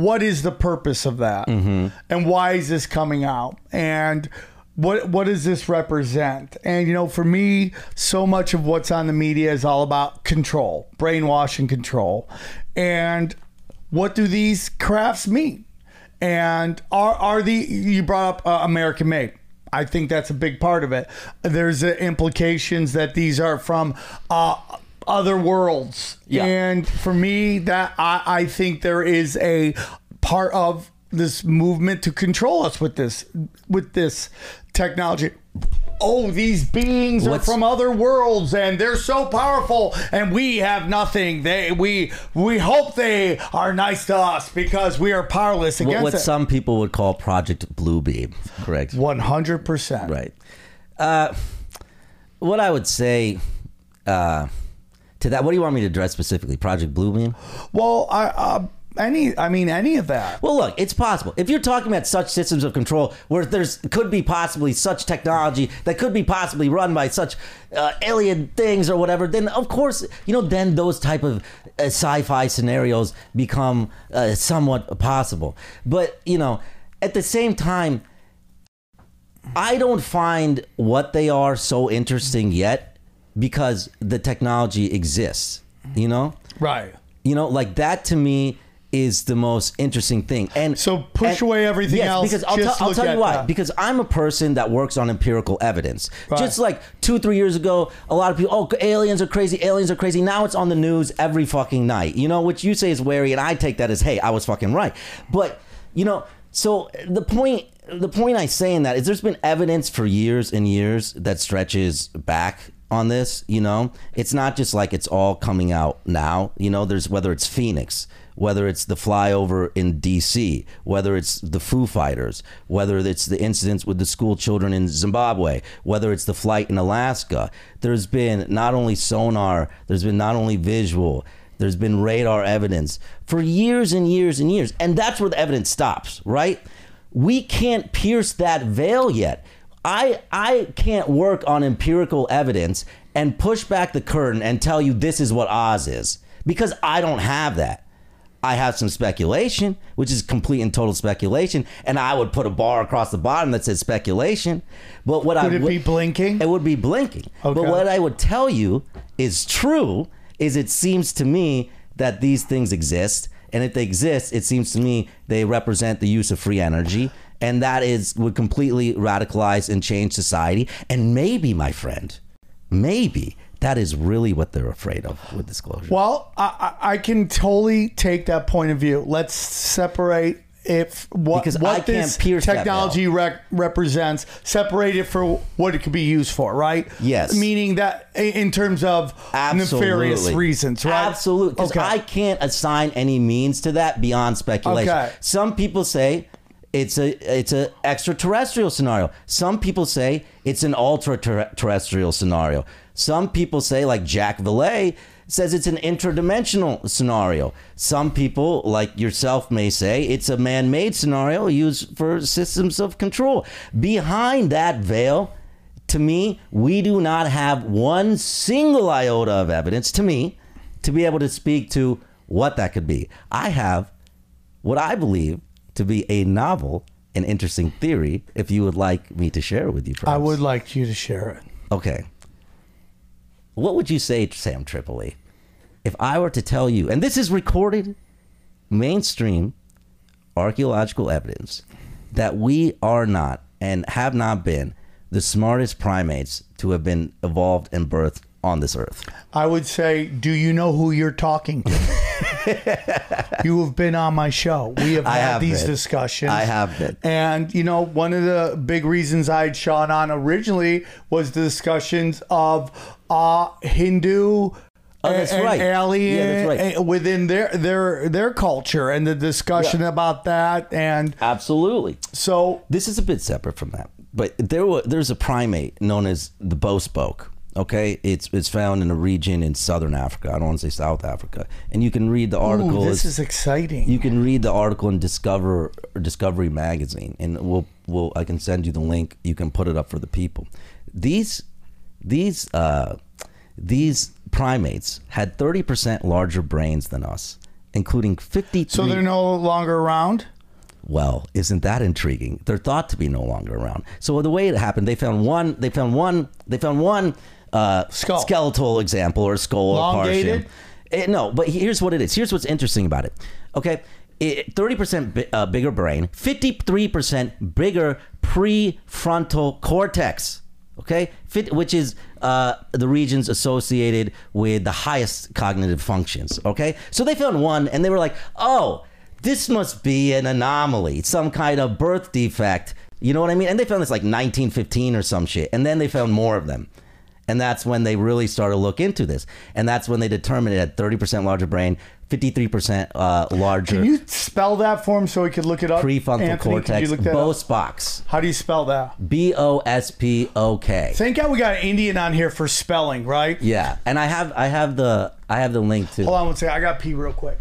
what is the purpose of that? Mm-hmm. And why is this coming out? And what what does this represent? And you know, for me, so much of what's on the media is all about control, brainwashing control. And what do these crafts mean? And are are the you brought up uh, American made? I think that's a big part of it. There's uh, implications that these are from uh, other worlds, Yeah. and for me, that I, I think there is a part of this movement to control us with this with this technology. Oh, these beings are from other worlds and they're so powerful and we have nothing. They we we hope they are nice to us because we are powerless What, against what it. some people would call Project Bluebeam, correct? One hundred percent. Right. Uh, what I would say uh, to that, what do you want me to address specifically? Project Bluebeam? Well, I uh, any I mean any of that. Well, look, it's possible. If you're talking about such systems of control where there's could be possibly such technology that could be possibly run by such uh, alien things or whatever, then of course, you know, then those type of uh, sci-fi scenarios become uh, somewhat possible. But you know, at the same time, I don't find what they are so interesting yet because the technology exists. You know, Right. you know, like that to me is the most interesting thing. And So push away everything yes, else, Because I'll, tell- I'll tell you why. that. Because I'm a person that works on empirical evidence. Right. Just like two, three years ago, a lot of people, oh, aliens are crazy, aliens are crazy. Now it's on the news every fucking night. You know, which you say is wary, and I take that as, hey, I was fucking right. But you know, so the point the point I say in that is there's been evidence for years and years that stretches back on this. You know, it's not just like it's all coming out now. You know, there's whether it's Phoenix, whether it's the flyover in D.C., whether it's the Foo Fighters, whether it's the incidents with the school children in Zimbabwe, whether it's the flight in Alaska. There's been not only sonar, there's been not only visual. There's been radar evidence for years and years and years. And that's where the evidence stops, right? We can't pierce that veil yet. I I can't work on empirical evidence and push back the curtain and tell you this is what Oz is because I don't have that. I have some speculation, which is complete and total speculation, and I would put a bar across the bottom that says speculation. But what I Would it be blinking? It would be blinking. But what I would tell you is true is it seems to me that these things exist, and if they exist, it seems to me they represent the use of free energy, and that is would completely radicalize and change society. And maybe, my friend, maybe that is really what they're afraid of with disclosure. Well, I, I I can totally take that point of view. Let's separate if what Because what this technology rec- represents, separate it for what it could be used for, right? Yes. Meaning that in terms of nefarious reasons, right? Absolutely. Because Okay. I can't assign any means to that beyond speculation. Okay. Some people say it's a it's a extraterrestrial scenario. Some people say it's an ultra terrestrial scenario. Some people say, like Jacques Vallée, says it's an interdimensional scenario. Some people, like yourself, may say it's a man-made scenario used for systems of control. Behind that veil, to me, we do not have one single iota of evidence, to me, to be able to speak to what that could be. I have what I believe to be a novel and interesting theory, if you would like me to share it with you, I would like you to share it. Okay. What would you say, Sam Tripoli, if I were to tell you, and this is recorded, mainstream archaeological evidence, that we are not and have not been the smartest primates to have been evolved and birthed on this earth? I would say, do you know who you're talking to? you have been on my show. We have I had have these been. discussions. I have been. And, you know, one of the big reasons I had Sean on originally was the discussions of uh, Hindu. Oh, that's and right. Alien Yeah, that's right. within their their their culture and the discussion Yeah. about that, and Absolutely. so This is a bit separate from that, but there wa there's a primate known as the bow spoke. Okay, it's it's found in a region in southern Africa. I don't want to say South Africa, and you can read the article. Ooh, this is exciting. you can read the article in Discover or Discovery magazine, and we'll we'll I can send you the link. You can put it up for the people. These these uh, these primates had thirty percent larger brains than us, including fifty. so they're no longer around. Well, isn't that intriguing? They're thought to be no longer around. So the way it happened, they found one. They found one. They found one uh, skeletal example or skull or Elongated? partial. Eh, no, but here's what it is. Here's what's interesting about it. Okay, percent bi- uh, bigger brain, fifty-three percent bigger prefrontal cortex. Okay, Fit, which is uh, the regions associated with the highest cognitive functions. Okay, so they found one, and they were like, "Oh, this must be an anomaly, some kind of birth defect." You know what I mean? And they found this like 1915 or some shit, and then they found more of them. And that's when they really started to look into this. And that's when they determined it had 30% larger brain, 53% uh, larger Can you spell that for him so we could look it up? prefrontal Anthony, cortex, you look that up? Bospox. How do you spell that? B O S P O K. Thank God we got an Indian on here for spelling, right? Yeah, and I have I have the I have the link to. Hold on one second. I got pee real quick.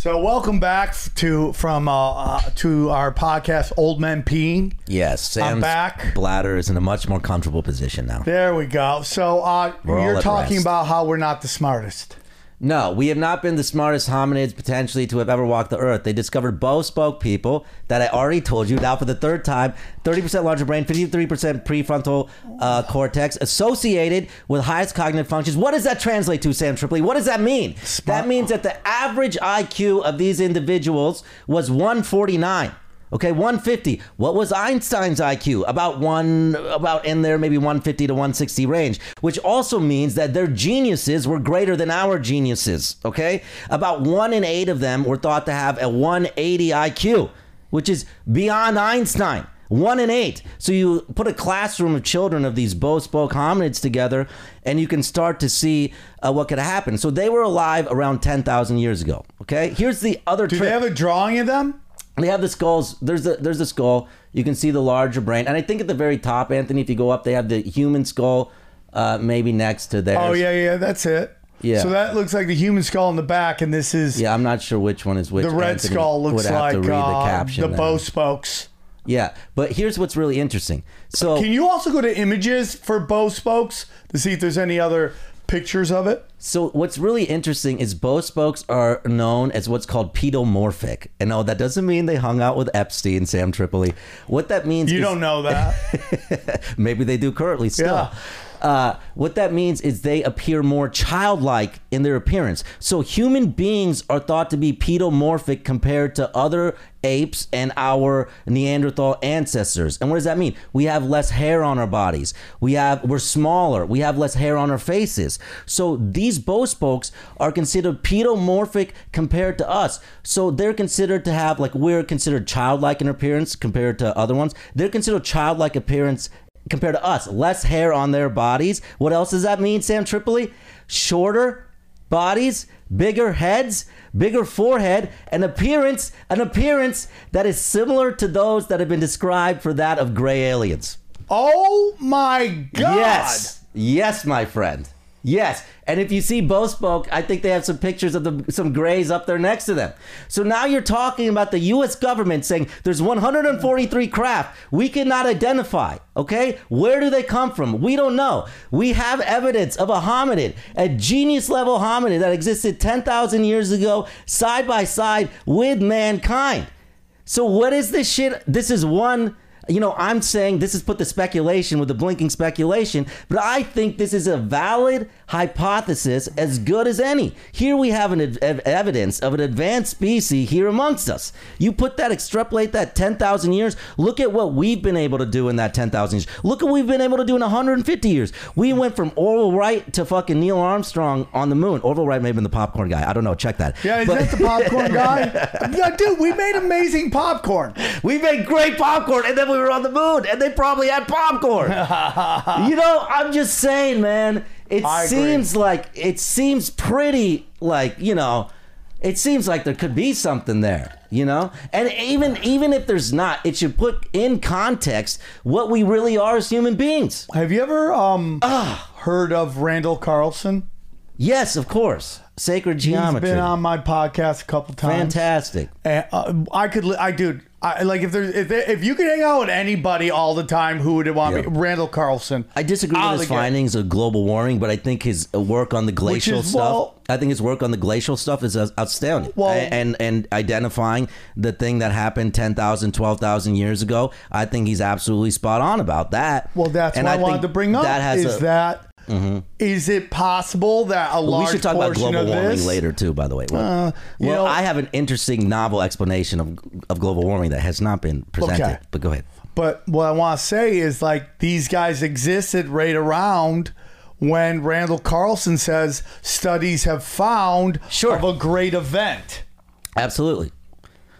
So welcome back to from uh, uh, to our podcast, Old Men Peeing. Yes, Sam's back. bladder is in a much more comfortable position now. There we go. So uh, We're all you're at talking rest. about how we're not the smartest. No, we have not been the smartest hominids potentially to have ever walked the earth. They discovered bow spoke people that I already told you now for the third time 30% larger brain, 53% prefrontal uh, cortex associated with highest cognitive functions. What does that translate to, Sam Tripoli? What does that mean? That means that the average IQ of these individuals was 149. Okay, 150. What was Einstein's IQ? About one, about in there, maybe 150 to 160 range, which also means that their geniuses were greater than our geniuses. Okay, about one in eight of them were thought to have a 180 IQ. which is beyond Einstein. One in eight. So you put a classroom of children of these bow spoke hominids together, and you can start to see uh, what could happen. So they were alive around 10,000 years ago. Okay? Here's the other Do trick. they have a drawing of them? They have the skulls. There's the there's the skull. You can see the larger brain, and I think at the very top, Anthony, if you go up, they have the human skull, uh, maybe next to theirs. Oh yeah, yeah, that's it. Yeah. So that looks like the human skull in the back, and this is Yeah, I'm not sure which one is which. the red Anthony skull looks like uh, the caption. the bow spokes. Yeah, but here's what's really interesting. So Can you also go to images for bow spokes to see if there's any other pictures of it? So what's really interesting is bow spokes are known as what's called pedomorphic. And no, that doesn't mean they hung out with Epstein, Sam Tripoli. What that means You is don't know that. maybe they do currently still. Yeah. Uh, what that means is they appear more childlike in their appearance. So human beings are thought to be pedomorphic compared to other apes and our Neanderthal ancestors. And what does that mean? We have less hair on our bodies. We have we're smaller. We have less hair on our faces. So these bow spokes are considered pedomorphic compared to us. So they're considered to have like we're considered childlike in appearance compared to other ones. They're considered childlike appearance compared to us. Less hair on their bodies. What else does that mean, Sam Tripoli? Shorter bodies, bigger heads, bigger forehead, an appearance, an appearance that is similar to those that have been described for that of gray aliens. oh my god! Yes. Yes, my friend. Yes. And if you see Bo spoke, I think they have some pictures of the, some grays up there next to them. So now you're talking about the U.S. government saying there's 143 craft we cannot identify. Okay? Where do they come from? We don't know. We have evidence of a hominid, a genius level hominid that existed 10,000 years ago, side by side with mankind. So what is this shit? This is one. You know, I'm saying this is put the speculation with the blinking speculation, but I think this is a valid hypothesis as good as any. Here we have an ev- evidence of an advanced species here amongst us. You put that, extrapolate that 10,000 years. Look at what we've been able to do in that 10,000 years. Look at what we've been able to do in 150 years. We went from Orville Wright to fucking Neil Armstrong on the moon. Orville Wright may have been the popcorn guy. I don't know. Check that. Yeah, is But- that the popcorn guy? dude, we made amazing popcorn. We made great popcorn, and then we were on the moon, and they probably had popcorn. you know, I'm just saying, man. It I agree. seems like it seems pretty like you know, it seems like there could be something there. You know, and even even if there's not, it should put in context what we really are as human beings. Have you ever um heard of Randall Carlson? Yes, of course. Sacred He's geometry. been on my podcast a couple times. Fantastic. And, uh, I could, I dude, I like if there's if, there, if you could hang out with anybody all the time, who would it want Yeah. me? Randall Carlson. I disagree with his findings of global warming, but I think his uh, work on the glacial is, stuff. well- I think his work on the glacial stuff is uh, outstanding. Well- A- and and identifying the thing that happened 10,000, 12,000 years ago, I think he's absolutely spot on about that. Well, that's and what I, think wanted to bring up. That has is a, Mm-hmm. is it possible that a we large we should talk about global warming this? later too. By the way, well, Uh, well, know- I have an interesting novel explanation of of global warming that has not been presented. Okay. But go ahead. But what I want to say is like these guys existed right around when Randall Carlson says studies have found Sure. of a great event. Absolutely.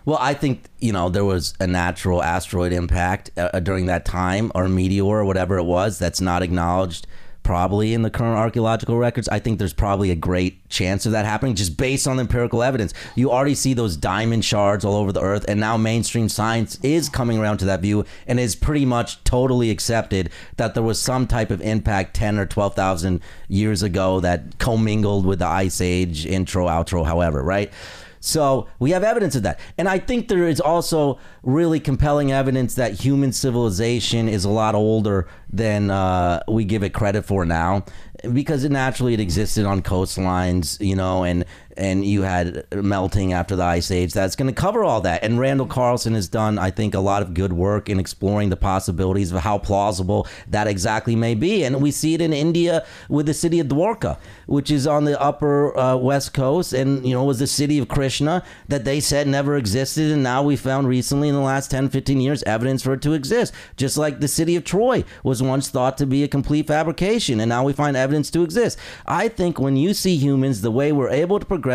Well, I think you know there was a natural asteroid impact uh, during that time, or meteor, or whatever it was, that's not acknowledged probably in the current archaeological records. I think there's probably a great chance of that happening just based on empirical evidence. You already see those diamond shards all over the earth, and now mainstream science is coming around to that view and is pretty much totally accepted that there was some type of impact 10 or 12,000 years ago that commingled with the ice age intro, outro, however, right? So we have evidence of that. And I think there is also really compelling evidence that human civilization is a lot older than uh, we give it credit for now. Because it naturally it existed on coastlines, you know, and and you had melting after the ice age. That's going to cover all that. And Randall Carlson has done, I think, a lot of good work in exploring the possibilities of how plausible that exactly may be. And we see it in India with the city of Dwarka, which is on the upper uh, west coast, and you know was the city of Krishna that they said never existed, and now we found recently in the last 10, 15 years evidence for it to exist. Just like the city of Troy was once thought to be a complete fabrication, and now we find evidence to exist. I think when you see humans the way we're able to progress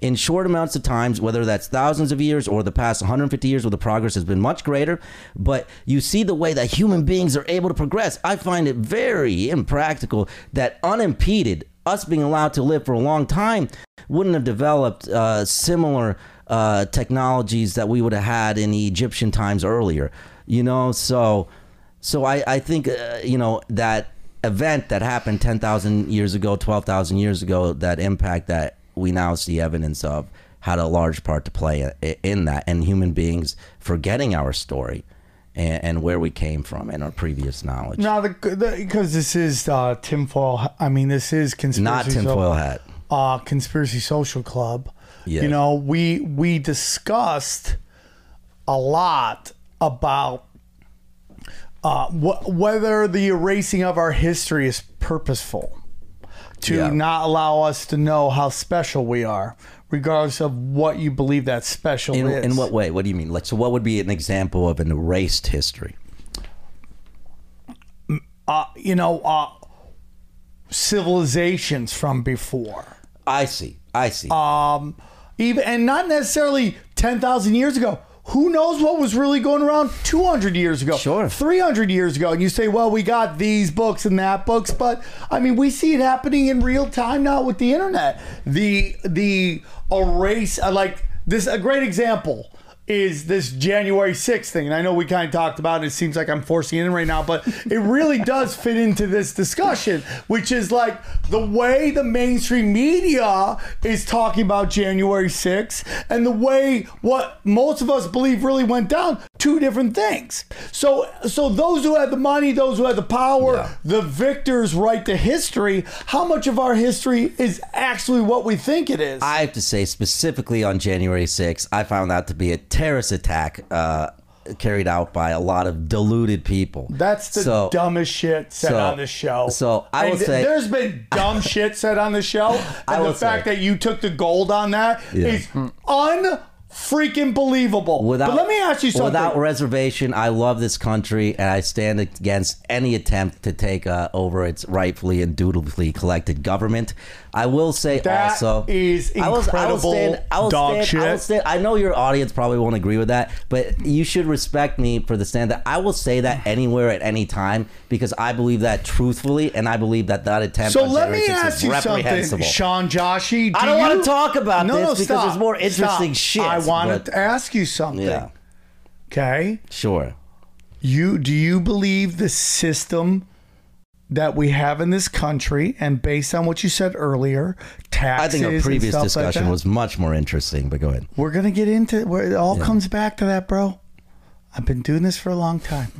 in short amounts of times, whether that's thousands of years or the past 150 years where the progress has been much greater. But you see the way that human beings are able to progress. I find it very impractical that unimpeded, us being allowed to live for a long time, wouldn't have developed uh, similar uh, technologies that we would have had in the Egyptian times earlier. You know, so so I, I think uh, you know that event that happened 10,000 years ago, 12,000 years ago, that impact that we now see evidence of had a large part to play in that and human beings forgetting our story and, and where we came from and our previous knowledge. No, because this is uh, tinfoil. I mean, this is conspiracy. Not tinfoil hat. uh, conspiracy social club. Yeah. You know, we we discussed a lot about uh, wh- whether the erasing of our history is purposeful to Yeah. not allow us to know how special we are, regardless of what you believe that special In, is. in what way? What do you mean? Like, so what would be an example of an erased history? Uh, you know, uh, civilizations from before. I see. I see. um, even and not necessarily ten thousand years ago. Who knows what was really going around 200 years ago, Sure. 300 years ago? And you say, well, we got these books and that books, but I mean, we see it happening in real time now with the internet. The the erase, uh, like this, a great example is this January 6th thing. And I know we kind of talked about it. It seems like I'm forcing it in right now, but it really does fit into this discussion, which is like the way the mainstream media is talking about January 6th and the way what most of us believe really went down, two different things. So so those who had the money, those who had the power, Yeah. the victors write the history. How much of our history is actually what we think it is? I have to say, specifically on January 6th, I found that to be a terrorist attack uh, carried out by a lot of deluded people. That's the So- dumbest shit said so- on the show. so I And say- there's been dumb shit said on the show, and the fact say- that you took the gold on that Yeah. is un freaking believable. Without, but let me ask you something. Without reservation, I love this country, and I stand against any attempt to take uh, over its rightfully and dutifully collected government. I will say That also is I will, I will incredible stand, I will dog stand, I will shit. stand. I know your audience probably won't agree with that, but you should respect me for the stand that I will say that anywhere at any time because I believe that truthfully, and I believe that that attempt. so let me ask you something. Sean Joshi. I do don't wanna talk about no, this no, because stop, there's more interesting stop. shit, I wanted but- to ask you something. Yeah, Okay. sure. You do you believe the system that we have in this country, and based on what you said earlier, taxes. I think our previous stuff like discussion was much more interesting, but go ahead. We're gonna get into it. Where it all comes back to that, bro. I've been doing this for a long time.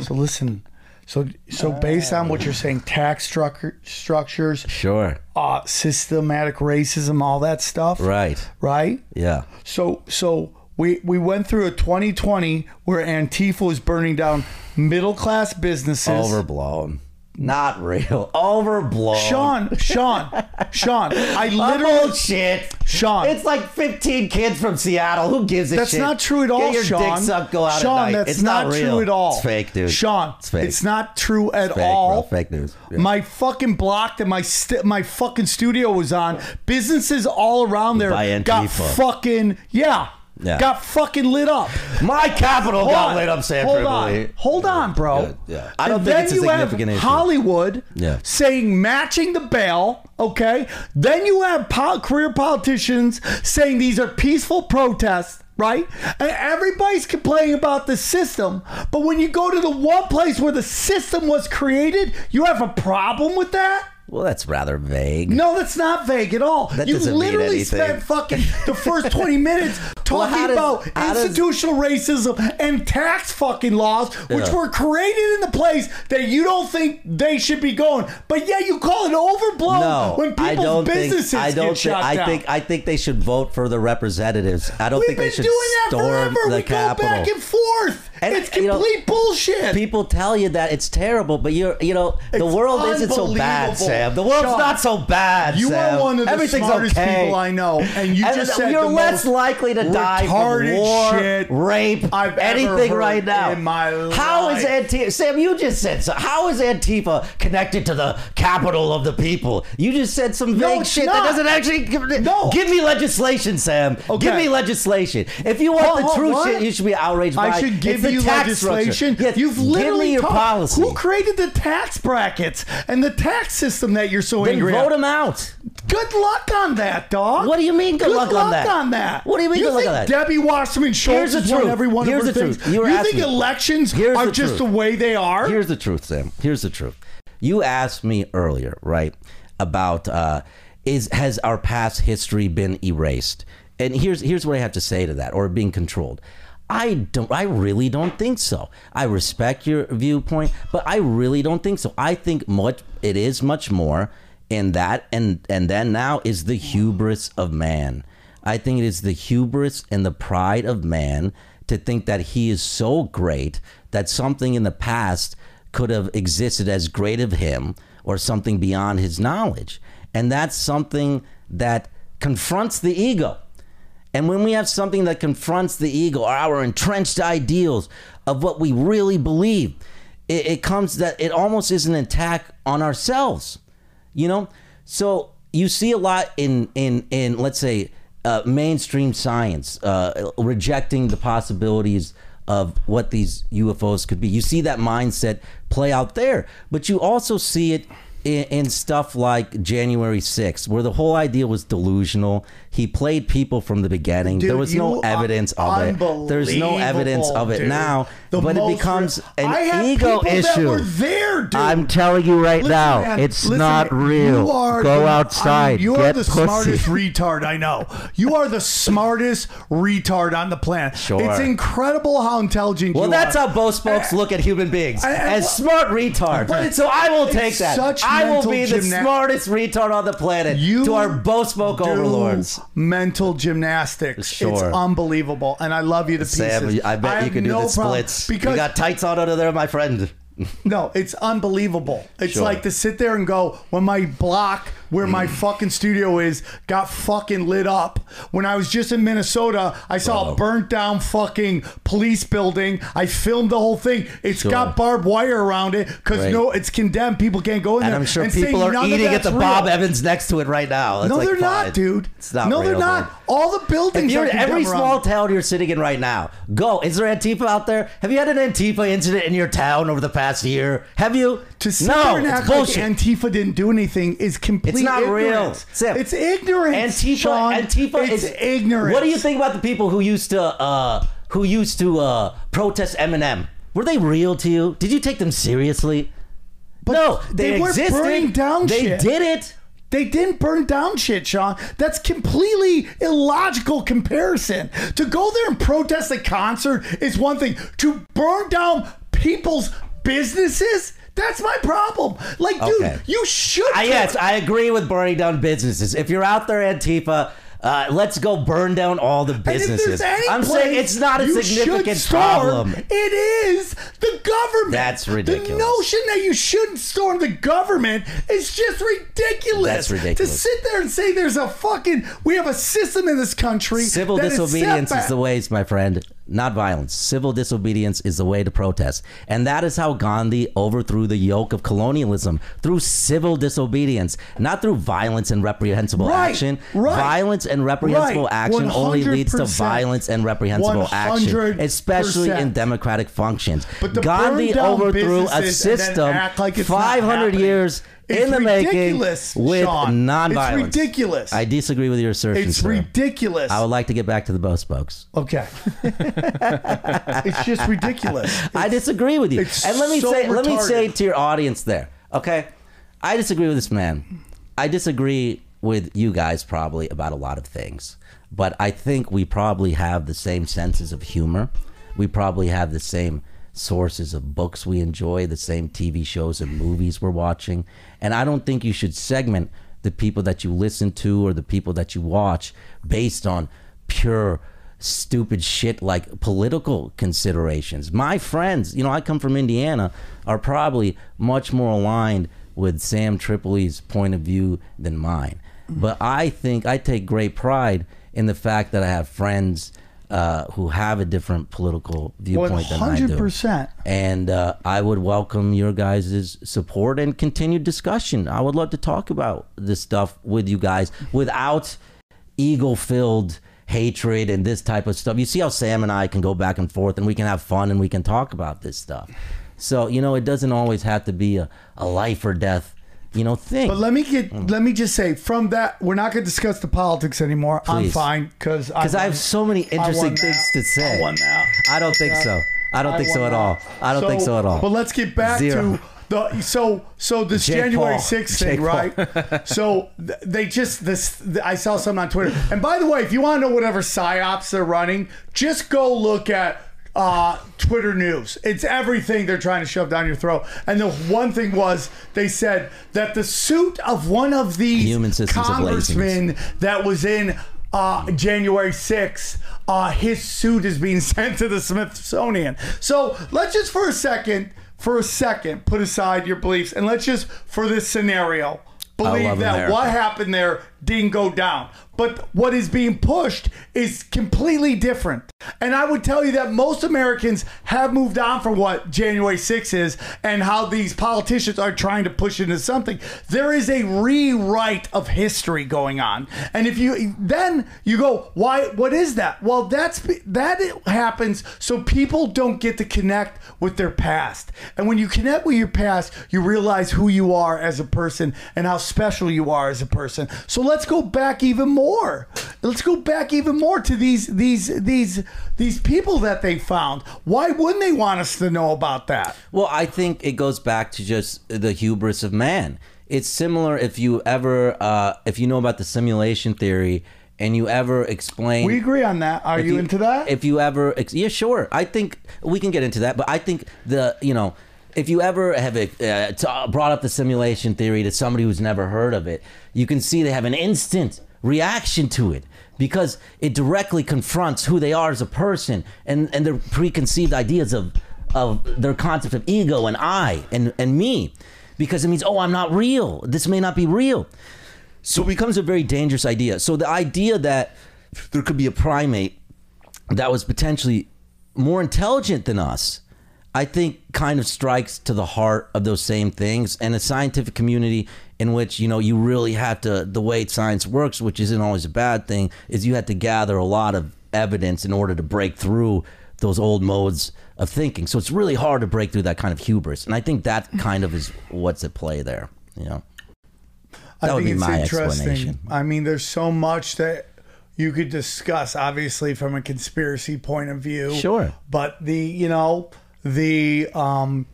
So listen. So so based on what you're saying, tax structure, structures, Sure. uh, systematic racism, all that stuff, Right. right? Yeah. So so we we went through a 2020 where Antifa was burning down middle class businesses. Overblown. Not real. Overblown. Sean, Sean, Sean, I literally, bullshit. Sean. It's like 15 kids from Seattle. Who gives a That's shit? That's not true at all, Get your Sean. dick sucked, go out Sean, at night. that's it's not, real. true at all. It's fake, dude. Sean, It's fake. it's not true at fake, all. bro. Fake news. Yeah. My fucking block that my st- my fucking studio was on. Businesses all around there got fucking yeah, Yeah. got fucking lit up. My capital Hold got on. lit up, Sam Hold Tripoli. on, hold on, bro. Good, yeah. I don't And think then it's a you have significant issue. Hollywood Yeah. saying matching the bail. Okay, then you have po- career politicians saying these are peaceful protests. Right? And everybody's complaining about the system. But when you go to the one place where the system was created, you have a problem with that? Well, that's rather vague. No, that's not vague at all. That you doesn't mean literally anything. spent fucking the first 20 minutes talking how about how does- institutional racism and tax fucking laws, which Yeah. were created in the place that you don't think they should be going. But yeah, you call it overblown No, when people's I don't businesses think. I don't get think. shut I down. think. I think they should vote for the representatives. I don't We've think been they should doing that storm forever. the we Capitol. go back and forth. And, it's you know, complete bullshit. People tell you that it's terrible, but you're, you know, the It's world isn't so bad. Sam. The world's Sean, not so bad. You Sam. are one of the smartest okay. people I know, and you And just said you're less likely to die from war, shit rape, I've ever anything heard right now. in my How is. Antifa? Sam, you just said so. How is Antifa connected to the capital of the people? You just said some No, vague it's shit not. that doesn't actually. No. give me legislation, Sam. Give me legislation. If you want the true what? shit, you should be outraged by. I should give the you legislation. Yes, You've literally talked- policy. Who created the tax brackets and the tax system that you're so then angry vote at? him out. Good luck on that, dog. What do you mean good luck on that? on that? What do you mean you good luck on that? Debbie Wasserman Schultz won every one Here's of her the things? truth. You were think elections Here's are the just truth. the way they are? Here's the truth, Sam. Here's the truth. You asked me earlier, right, about uh, is has our past history been erased? And here's here's what I have to say to that, or being controlled. I don't. I really don't think so. I respect your viewpoint, but I really don't think so. I think much. It is much more in that, and and then now is the hubris of man. I think it is the hubris and the pride of man to think that he is so great that something in the past could have existed as great of him or something beyond his knowledge. And that's something that confronts the ego. And when we have something that confronts the ego, or our entrenched ideals of what we really believe, it, it comes that it almost is an attack on ourselves. You know? So you see a lot in in in let's say uh, mainstream science uh, rejecting the possibilities of what these UFOs could be. You see that mindset play out there, but you also see it in, in stuff like January 6th, where the whole idea was delusional. He played people from the beginning. Dude, there was no evidence of it. There's no evidence of it dude. now, The but it becomes re- I an ego people that issue. were there, dude. I'm telling you right Listen, now, man, it's listen, not real. You are Go outside. I mean, you are the pussy. smartest retard I know. You are the smartest retard on the planet. Sure. It's incredible how intelligent you are. Well, that's are. how both folks look at human beings I- I- as smart retards. So I will take that. such I will be the gymna- smartest retard on the planet You to our bow spoke overlords. Mental gymnastics. Sure. It's unbelievable. And I love you to Sam, pieces. I bet you have can do no the problem Because you got tights on under there, my friend. No, it's unbelievable. It's Sure. like to sit there and go, when my block where my mm. fucking studio is got fucking lit up. When I was just in Minnesota, I saw a burnt down fucking police building. I filmed the whole thing. It's Sure. got barbed wire around it because Right. no, it's condemned. People can't go in And there. I'm sure say people are none of eating at that's the real. Bob Evans next to it right now. It's No, like, they're fine. not, dude. It's not no, real, they're not. man. All the If buildings you're are in every condemned small town you're sitting in right now, go. Is there Antifa out there? Have you had an Antifa incident in your town over the past year? Have you? To sit no, there and it's act bullshit. like Antifa didn't do anything is complete It's not real. Sam, it's ignorance. Antifa, Sean. Antifa it's is ignorance. What do you think about the people who used to uh, who used to uh, protest Eminem? Were they real to you? Did you take them seriously? But no, they, they existed. burning down They shit. did it. They didn't burn down shit, Sean. That's completely illogical comparison. To go there and protest a concert is one thing. To burn down people's businesses, that's my problem. Like, dude, Okay. you should. I, yes, I agree with burning down businesses. If you're out there, Antifa, uh, let's go burn down all the businesses. I'm saying it's not a significant storm, problem. It is the government. That's ridiculous. The notion that you shouldn't storm the government is just ridiculous. That's ridiculous. To sit there and say there's a fucking we have a system in this country. Civil disobedience set is the ways, my friend, not violence. Civil disobedience is the way to protest. And that is how Gandhi overthrew the yoke of colonialism through civil disobedience, not through violence and reprehensible Right, action. right, Violence and reprehensible right, action only leads to violence and reprehensible action, 100%. especially in democratic functions. But Gandhi overthrew a businesses and then system like 500 happening. years It's in the ridiculous, making with Sean. nonviolence. It's ridiculous. I disagree with your assertion. It's sir. ridiculous. I would like to get back to the bow spokes. okay. it's just ridiculous. I disagree with you. it's And let me so say, let me say to your audience there, okay? I disagree with this man. I disagree with you guys probably about a lot of things, but I think we probably have the same senses of humor. We probably have the same sources of books we enjoy, the same TV shows and movies we're watching, and I don't think you should segment the people that you listen to or the people that you watch based on pure stupid shit like political considerations. My friends, you know, I come from Indiana, are probably much more aligned with Sam Tripoli's point of view than mine. Mm. But I think I take great pride in the fact that I have friends uh, who have a different political viewpoint than I do. 100%. And uh, I would welcome your guys' support and continued discussion. I would love to talk about this stuff with you guys without ego filled hatred and this type of stuff. You see how Sam and I can go back and forth and we can have fun and we can talk about this stuff. So, you know, it doesn't always have to be a, a life or death, you know, thing. But let me get mm. let me just say from that we're not going to discuss the politics anymore. I'm fine because Because I have so many interesting things that. to say. I won that. I don't think so. I don't think so won at all. I don't think so at all. But let's get back Zero. to the so so this Jake January Paul. 6th Jake thing, right? so they just this th- I saw something on Twitter. And by the way, if you want to know whatever psyops they're running, just go look at uh, Twitter news. It's everything they're trying to shove down your throat. And the one thing was they said that the suit of one of these Human systems congressmen that was in uh, January 6th, uh, his suit is being sent to the Smithsonian. So let's just for a second, for a second, put aside your beliefs and let's just, for this scenario, believe that America. what happened there didn't go down. But what is being pushed is completely different. And I would tell you that most Americans have moved on from what January 6th is and how these politicians are trying to push into something. There is a rewrite of history going on. And if you then you go, why what is that? Well, that's that happens so people don't get to connect with their past. And when you connect with your past, you realize who you are as a person and how special you are as a person. So let's go back even more. Let's go back even more to these these these these people that they found. Why wouldn't they want us to know about that? Well, I think it goes back to just the hubris of man. It's similar if you ever, uh, if you know about the simulation theory, and you ever explain. We agree on that. Are if you, into that? If you ever, ex- yeah, sure. I think we can get into that, but I think the, you know, if you ever have uh, t- brought up the simulation theory to somebody who's never heard of it, you can see they have an instant reaction to it because it directly confronts who they are as a person and, and their preconceived ideas of of their concept of ego and I and, and me. Because it means, oh, I'm not real. This may not be real. So it becomes a very dangerous idea. So the idea that there could be a primate that was potentially more intelligent than us, I think kind of strikes to the heart of those same things. And a scientific community in which, you know, you really have to, the way science works, which isn't always a bad thing, is you have to gather a lot of evidence in order to break through those old modes of thinking. So it's really hard to break through that kind of hubris. And I think that kind of is what's at play there, you know. I That would think be it's my interesting. explanation. I mean, there's so much that you could discuss, obviously, from a conspiracy point of view. Sure. But the, you know, the um,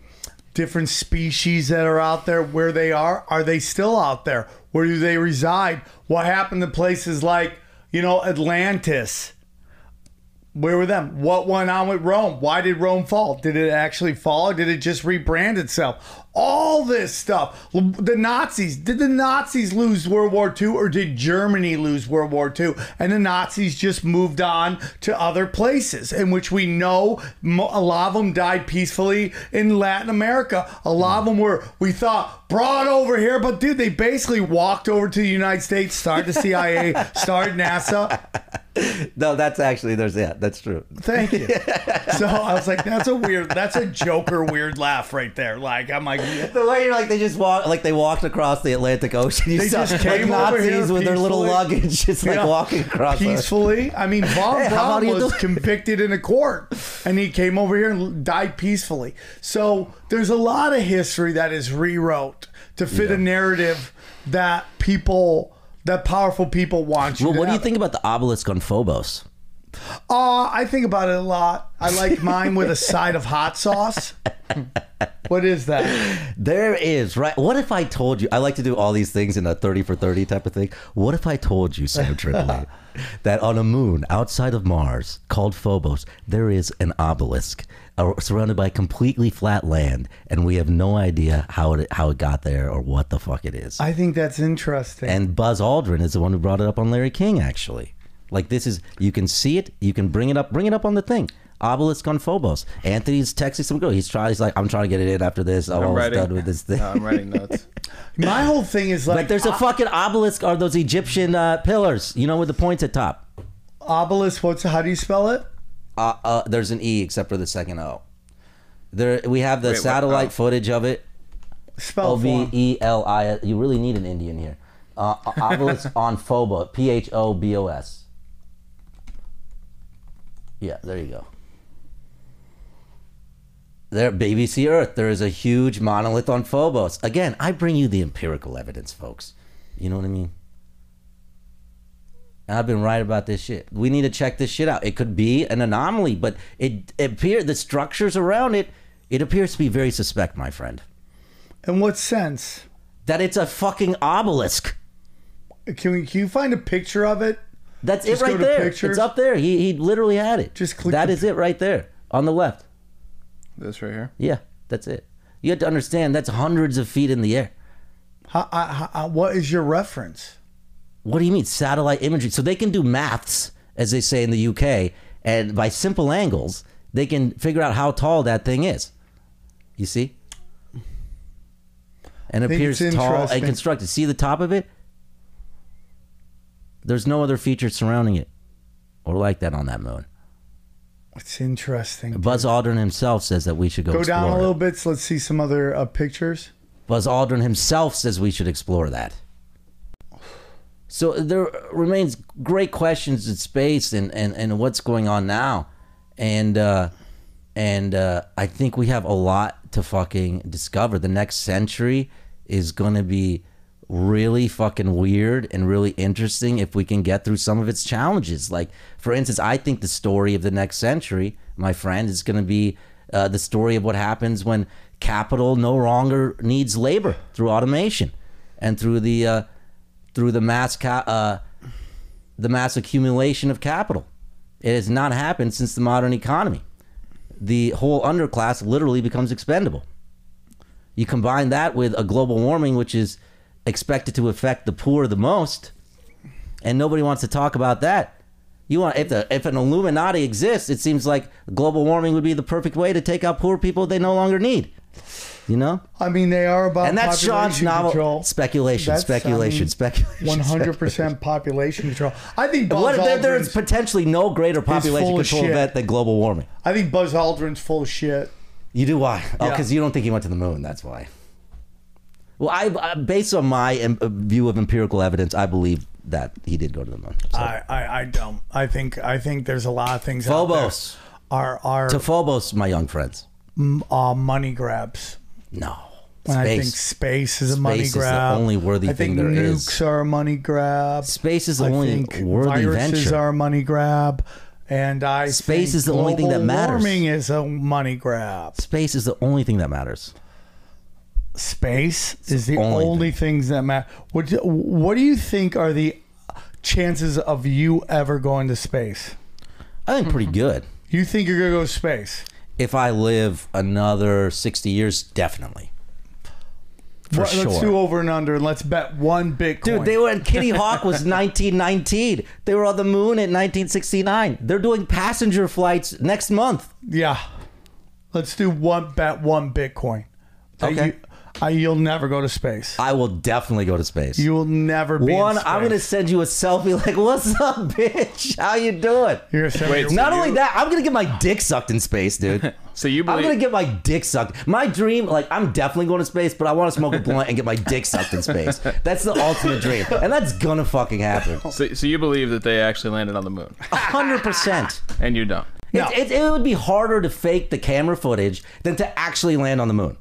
different species that are out there, where they are, are they still out there? Where do they reside? What happened to places like, you know, Atlantis? Where were them? What went on with Rome? Why did Rome fall? Did it actually fall or did it just rebrand itself? All this stuff. The Nazis, did the Nazis lose World War II or did Germany lose World War II? And the Nazis just moved on to other places in which we know a lot of them died peacefully in Latin America. A lot of them were, we thought, brought over here, but dude, they basically walked over to the United States, started the CIA, started NASA. No, that's actually, there's, yeah, that's true. Thank you. So I was like, that's a weird, that's a Joker weird laugh right there. Like, I'm like, The way you're like they just walk like they walked across the Atlantic Ocean. You They saw just like came over Nazis here with their little luggage, just like Yeah. walking across. peacefully. I mean, Von Hey, Braun was convicted in a court, and he came over here and died peacefully. So there's a lot of history that is rewrote to fit a narrative that people, that powerful people want you. Well, what do you think about the obelisk on Phobos? Uh, I think about it a lot. I like mine with a side of hot sauce. What is that? There is right. What if I told you? I like to do all these things in a thirty for thirty type of thing. What if I told you, Sam Tripoli, that on a moon outside of Mars called Phobos, there is an obelisk uh, surrounded by completely flat land, and we have no idea how it how it got there or what the fuck it is. I think that's interesting. and Buzz Aldrin is the one who brought it up on Larry King, actually. Like this is you can see it, you can bring it up, bring it up on the thing. Obelisk on Phobos. Anthony's texting some girl. He's trying. He's like, I'm trying to get it in after this. I'm, I'm almost writing. done with this thing. No, I'm writing notes. My whole thing is like, Like there's a o- fucking obelisk Are those Egyptian uh, pillars, you know, with the points at top. obelisk. What's how do you spell it? Uh, uh, there's an E except for the second O. There we have the Wait, what? satellite Oh. footage of it. Spell O for V him. E L I. You really need an Indian here. Uh, obelisk on Phobos. P H O B O S. Yeah, there you go. There, BBC Earth. There is a huge monolith on Phobos. Again, I bring you the empirical evidence, folks. You know what I mean? I've been right about this shit. We need to check this shit out. It could be an anomaly, but it, it appear the structures around it. It appears to be very suspect, my friend. In what sense? That it's a fucking obelisk. Can we? Can you find a picture of it? That's Just it right there. pictures. It's up there. He he literally had it. Just click That the- is it right there on the left. This right here. Yeah, that's it. You have to understand that's hundreds of feet in the air. How, how, how, what is your reference? What do you mean satellite imagery? So they can do maths, as they say in the UK, and by simple angles, they can figure out how tall that thing is. You see? And appears tall and constructed. See the top of it? There's no other features surrounding it or like that on that moon. It's interesting. Buzz Aldrin himself says that we should go, Go down a it. little bit. So let's see some other uh, pictures. Buzz Aldrin himself says we should explore that. So there remains great questions in space and, and, and what's going on now. And uh, and uh, I think we have a lot to fucking discover. The next century is going to be really fucking weird and really interesting if we can get through some of its challenges. Like, for instance, I think the story of the next century, my friend, is going to be uh, the story of what happens when capital no longer needs labor through automation and through the uh, through the mass ca- uh, the mass accumulation of capital. It has not happened since the modern economy. The whole underclass literally becomes expendable. You combine that with a global warming, which is expected to affect the poor the most, and nobody wants to talk about that. You want if the if an Illuminati exists, it seems like global warming would be the perfect way to take out poor people they no longer need. You know, I mean, they are about and that's Shaan's novel control. speculation, That's, speculation, I mean, speculation. One hundred percent population control. I think Buzz What, there, there is potentially no greater population control event than global warming. I think Buzz Aldrin's full of shit. You do why? Oh, Yeah. because you don't think he went to the moon. That's why. Well, I, I based on my um, uh, view of empirical evidence, I believe that he did go to the moon. So. I, I, I don't. I think I think there's a lot of things out Phobos are are to Phobos, my young friends. uh, money grabs. No, And I think space. space is a money Space is the grab. only worthy I thing think there nukes is. are a money grab. Space is the I only think worthy viruses venture. are a money grab. And I Space is the only thing that matters. Warming is a money grab. Space is the only thing that matters. Space is the only only, things that matter. What do, what do you think are the chances of you ever going to space? I think pretty good. You think you're gonna go to space? If I live another sixty years, definitely. For sure. Let's do over and under, and let's bet one Bitcoin. Dude, they were Kitty Hawk was 1919. They were on the moon in 1969. They're doing passenger flights next month. yeah. Let's do one bet one Bitcoin. That Okay. You, I, you'll never go to space. I will definitely go to space. You will never be. One, in I'm gonna send you a selfie like, "What's up, bitch? How you doing?" You're gonna send Wait, me so Not you- only that, I'm gonna get my dick sucked in space, dude. So you I'm gonna get my dick sucked. My dream, like, I'm definitely going to space, but I want to smoke a blunt and get my dick sucked in space. That's the ultimate dream, and that's gonna fucking happen. so, so you believe that they actually landed on the moon, hundred percent. and you don't. No. It, it, it would be harder to fake the camera footage than to actually land on the moon.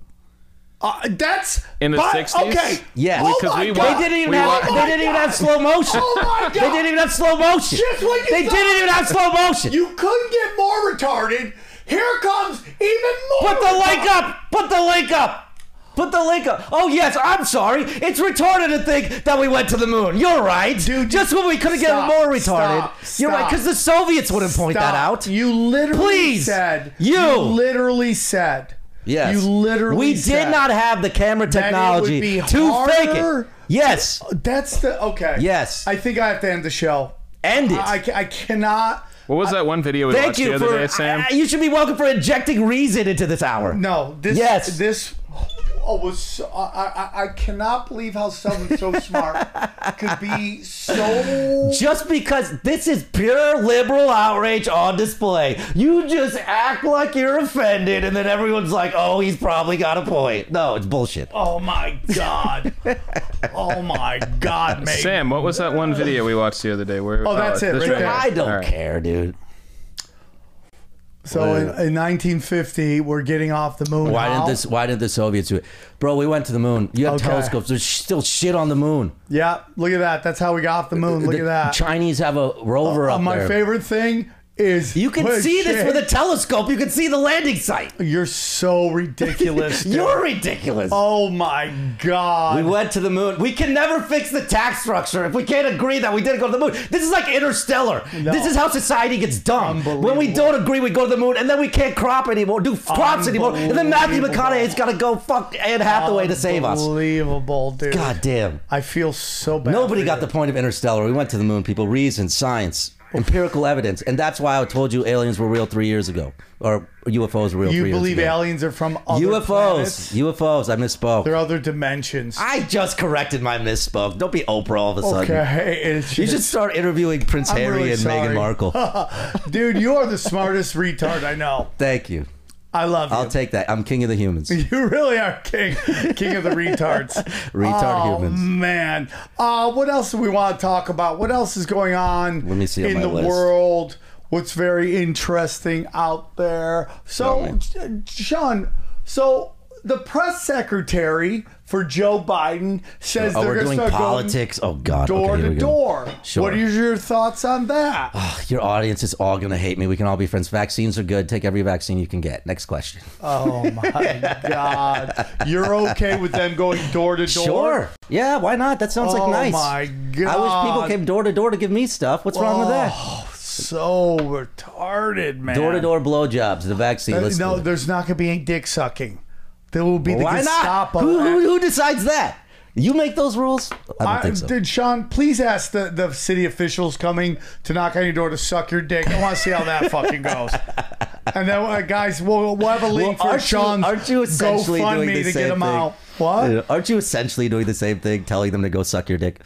Uh, that's In the but- 60s? Okay. Yes. Oh Because my we God. wa- They didn't even We have. Oh they didn't even have slow motion. Oh my God. They didn't even have slow motion. Just what you they thought. didn't even have slow motion. You couldn't get more retarded. Here comes even more. Put the link up. Put the link up. Put the link up. Oh yes, I'm sorry. It's retarded to think that we went to the moon. You're right, Dude, Just when we could have get more retarded. stop, You're right, because the Soviets wouldn't point that Stop. out. You literally Please. said. You. literally said. Yes. You literally. We said, did not have the camera it would technology be to fake it. Yes. That's the okay. Yes. I think I have to end the show. End it. I, I cannot. What was that one video we Thank watched the you other for. day, Sam? I- you should be welcome for injecting reason into this hour. No, this Yes. this oh, was so, I, I I cannot believe how someone so smart could be so Just because this is pure liberal outrage on display, you just act like you're offended, and then everyone's like, "Oh, he's probably got a point." No, it's bullshit. Oh my god. Oh my god, mate. Sam, what was that one video we watched the other day? Where, Oh, that's uh, it, this right there. I don't All right. care, dude. So in, in 1950, we're getting off the moon. Why didn't this? Why didn't the Soviets do it, bro? We went to the moon. You have Okay. telescopes. There's still shit on the moon. Yeah, look at that. That's how we got off the moon. Look the at that. Chinese have a rover Uh, up my there. favorite thing is You can see this with a telescope. You can see the landing site. You're so ridiculous. You're ridiculous. Oh my god. We went to the moon. We can never fix the tax structure if we can't agree that we didn't go to the moon. This is like interstellar. This is how society gets dumb. When we don't agree, we go to the moon, and then we can't crop anymore, do crops anymore, and then Matthew. McConaughey's got to go fuck Anne Hathaway to save us. Unbelievable, dude. God damn. I feel so bad. Nobody got you. the point of interstellar. We went to the moon, people. Reason, science, empirical evidence, and that's why I told you aliens were real three years ago, or UFOs were real. You three years believe aliens are from other UFOs? planets? UFOs. I misspoke. They're other dimensions. I just corrected my misspoke. Don't be Oprah all of a sudden. okay, You should start interviewing Prince I'm Harry really and sorry. Meghan Markle. dude. You are the smartest retard I know. Thank you. I love you. I'll take that. I'm king of the humans. You really are king, king of the retards. Retard oh, humans. man. Uh, what else do we want to talk about? What else is going on Let me see in the list. world? What's very interesting out there? So, Tell. Shaan, so the press secretary for Joe Biden says Oh, they're we're going to doing start politics. Oh God. going door okay, to door. Sure. What are your thoughts on that? Your audience is all gonna hate me. We can all be friends. Vaccines are good. Take every vaccine you can get. Next question. oh my God. You're okay with them going door to door? Sure. Yeah. Why not? That sounds Oh like nice. Oh my God. I wish people came door to door to give me stuff. What's wrong with that? So retarded, man. Door to door blowjobs. The vaccine. Uh, no, there's not going to be any dick sucking. There will be the Why not? Who, who, who decides that? You make those rules? I don't I- think so. Did Shaan please ask the, the city officials coming to knock on your door to suck your dick? I want to see how that fucking goes. And then, uh, guys, we'll, we'll have a link Well, for aren't you- Shaan's aren't you essentially doing the to same get him thing? out. What? Aren't you essentially doing the same thing, telling them to go suck your dick?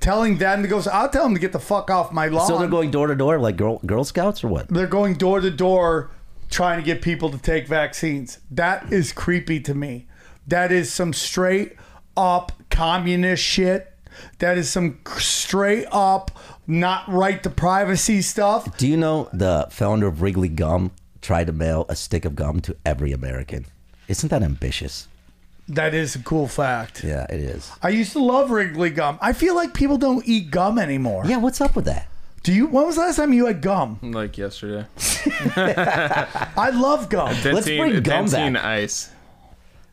Telling them to go. I'll tell them to get the fuck off my lawn. So they're going door to door like Girl Girl Scouts or what? They're going door to door trying to get people to take vaccines. That is creepy to me. That is some straight up communist shit. That is some straight up not right to privacy stuff. Do you know the founder of Wrigley Gum tried to mail a stick of gum to every American? Isn't that ambitious? That is a cool fact. Yeah, it is. I used to love Wrigley gum. I feel like people don't eat gum anymore. Yeah, what's up with that? Do you? When was the last time you had gum? Like yesterday. I love gum. Let's bring gum Dentyne back. ice.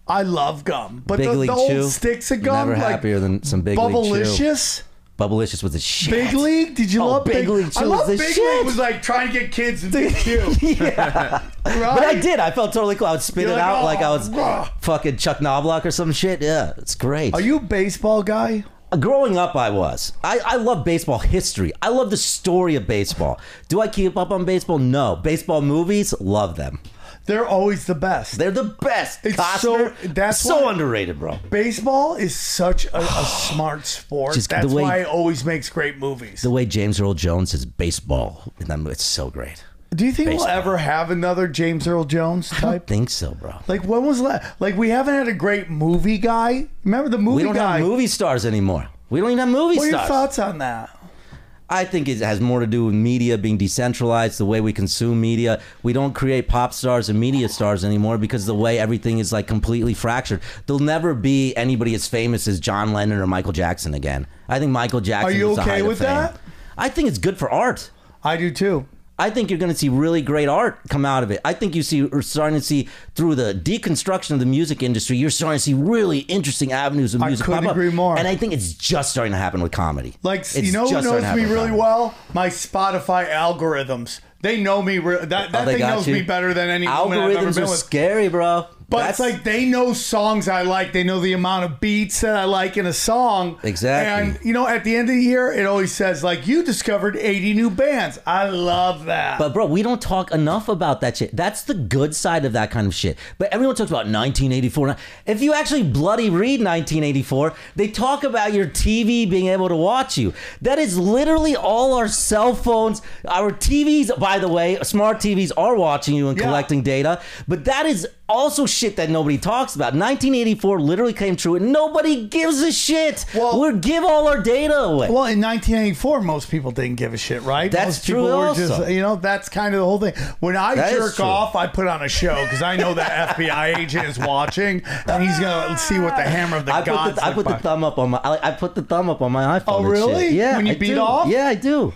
I love gum. But Big the, League the old Chew. sticks of gum, Never like happier than some Big League Chew. Bubblicious. Bubblicious was a shit. Big League? Did you Oh, love Big League I Chew love was the Big shit. League was like trying to get kids into do chew. yeah. Right? But I did. I felt totally cool. I would spit You're it like, out "Oh, like I oh, was bruh." fucking Chuck Knoblauch or some shit. Yeah, it's great. Are you a baseball guy? Growing up, I was. I, I love baseball history. I love the story of baseball. Do I keep up on baseball? No. Baseball movies, love them. They're always the best. They're the best. It's Costner, so- that's so why- underrated, bro. Baseball is such a, a smart sport. Just the That's way- why it always makes great movies. The way James Earl Jones says baseball, in that movie, it's so great. Do you think baseball. we'll ever have another James Earl Jones type? I don't think so, bro. Like when was that? Like we haven't had a great movie guy. Remember the movie guy? We don't guy? have movie stars anymore. We don't even have movie stars. what are your stars. thoughts on that? I think it has more to do with media being decentralized, the way we consume media. We don't create pop stars and media stars anymore because the way everything is like completely fractured. There'll never be anybody as famous as John Lennon or Michael Jackson again. I think Michael Jackson. Are you was the okay height of with fame. that? I think it's good for art. I do too. I think you're going to see really great art come out of it. I think you see are starting to see through the deconstruction of the music industry. You're starting to see really interesting avenues of music. I couldn't pop up. agree more. And I think it's just starting to happen with comedy. Like It's you know who knows me really well? My Spotify algorithms. They know me. Re- that that Oh, thing knows you. me better than any woman I've ever Algorithms been are with. scary, bro. But it's like they know songs I like. They know the amount of beats that I like in a song. Exactly. And you know, at the end of the year, it always says like you discovered 80 new bands. I love that. But bro, we don't talk enough about that shit. That's the good side of that kind of shit. But everyone talks about 1984. If you actually bloody read 1984, they talk about your TV being able to watch you. That is literally all our cell phones, our TVs. By the way, smart TVs are watching you and Yeah. collecting data. But that is also shit that nobody talks about. 1984 literally came true, and nobody gives a shit. Well- we give all our data away. well, in 1984, most people didn't give a shit, right? That's most people true were also. just, you know, that's kind of the whole thing. When I That jerk off, I put on a show because I know that FBI agent is watching and he's gonna see what the hammer of the I gods. put the, I put the thumb up on my. I, I put the thumb up on my iPhone. Oh, really? Yeah. When you I beat do. off? Yeah, I do.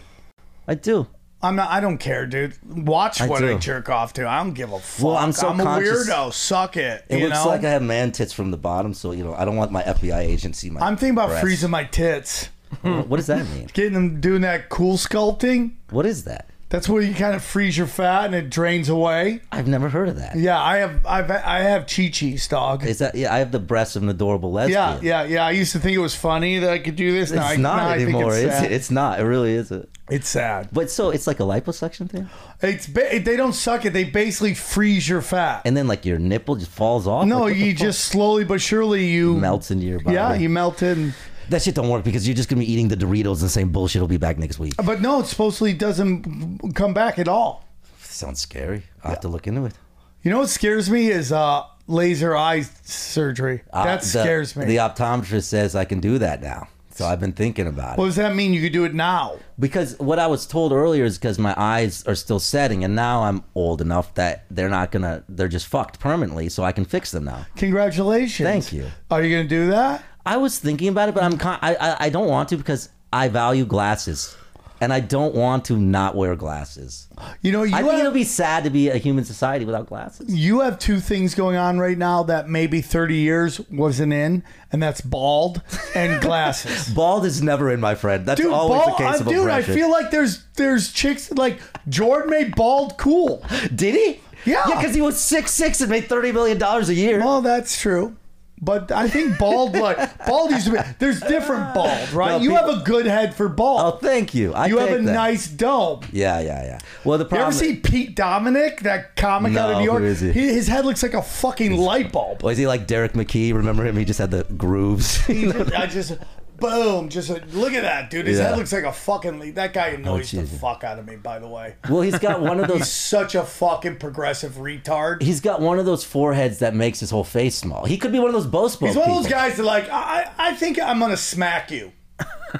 I do. I'm not. I don't care, dude. Watch I what I jerk off to. I don't give a fuck. Well, I'm so a conscious- weirdo. Suck it. It looks know? like I have man tits from the bottom, so you know I don't want my FBI agent see my. I'm thinking about breasts. freezing my tits, What does that mean? getting them doing that CoolSculpting. What is that? That's where you kind of freeze your fat and it drains away. I've never heard of that. Yeah, I have. I've. I have chi chi's, dog. Is that? Yeah, I have the breasts of an adorable lesbian. Yeah, yeah, yeah. I used to think it was funny that I could do this. It's not now anymore. it's It's, it's not. It really isn't. It's sad. But so it's like a liposuction thing, It's ba- they don't suck it. They basically freeze your fat. and then like your nipple just falls off. no, Like, you just slowly but surely you melts into your body. Yeah, you melt it. That shit don't work because you're just gonna be eating the Doritos and saying bullshit will be back next week. but no, it supposedly doesn't come back at all. Sounds scary. I have to look into it. You know what scares me is uh, laser eye surgery. Uh, that the- scares me. The optometrist says I can do that now. So I've been thinking about it. what it. does that mean? You could do it now. Because what I was told earlier is because my eyes are still setting, and now I'm old enough that they're not gonna, they're just fucked permanently, so I can fix them now. Congratulations. Thank you. Are you going to do that? I was thinking about it, but I'm con- I, I I don't want to because I value glasses, and I don't want to not wear glasses. You know, you I think have, it'll be sad to be a human society without glasses. you have two things going on right now that maybe 30 years wasn't in, and that's bald and glasses. Bald is never in, my friend. That's Dude, always bald, the case uh, of dude, I oppression. feel like there's there's chicks like Jordan made bald cool. Did he? Yeah. Yeah, because he was six six and made thirty million dollars a year. Well, that's true. But I think bald like bald used to be there's different bald, right? No, you people- have a good head for bald. Oh, thank you. I you have a that. nice dome. Yeah, yeah, yeah. Well, the problem. You ever see Pete Dominick, that comic out of New York? who is he? his head looks like a fucking light bulb. was he like Derek McKee? Remember him? He just had the grooves. I just boom, just uh, look at that, dude. His Yeah. head looks like a fucking. That guy annoys the Jesus. fuck out of me. By the way, well, he's got one of he's those. such a fucking progressive retard. He's got one of those foreheads that makes his whole face small. He could be one of those Bospo He's one of those people. guys that like I, I think I'm gonna smack you.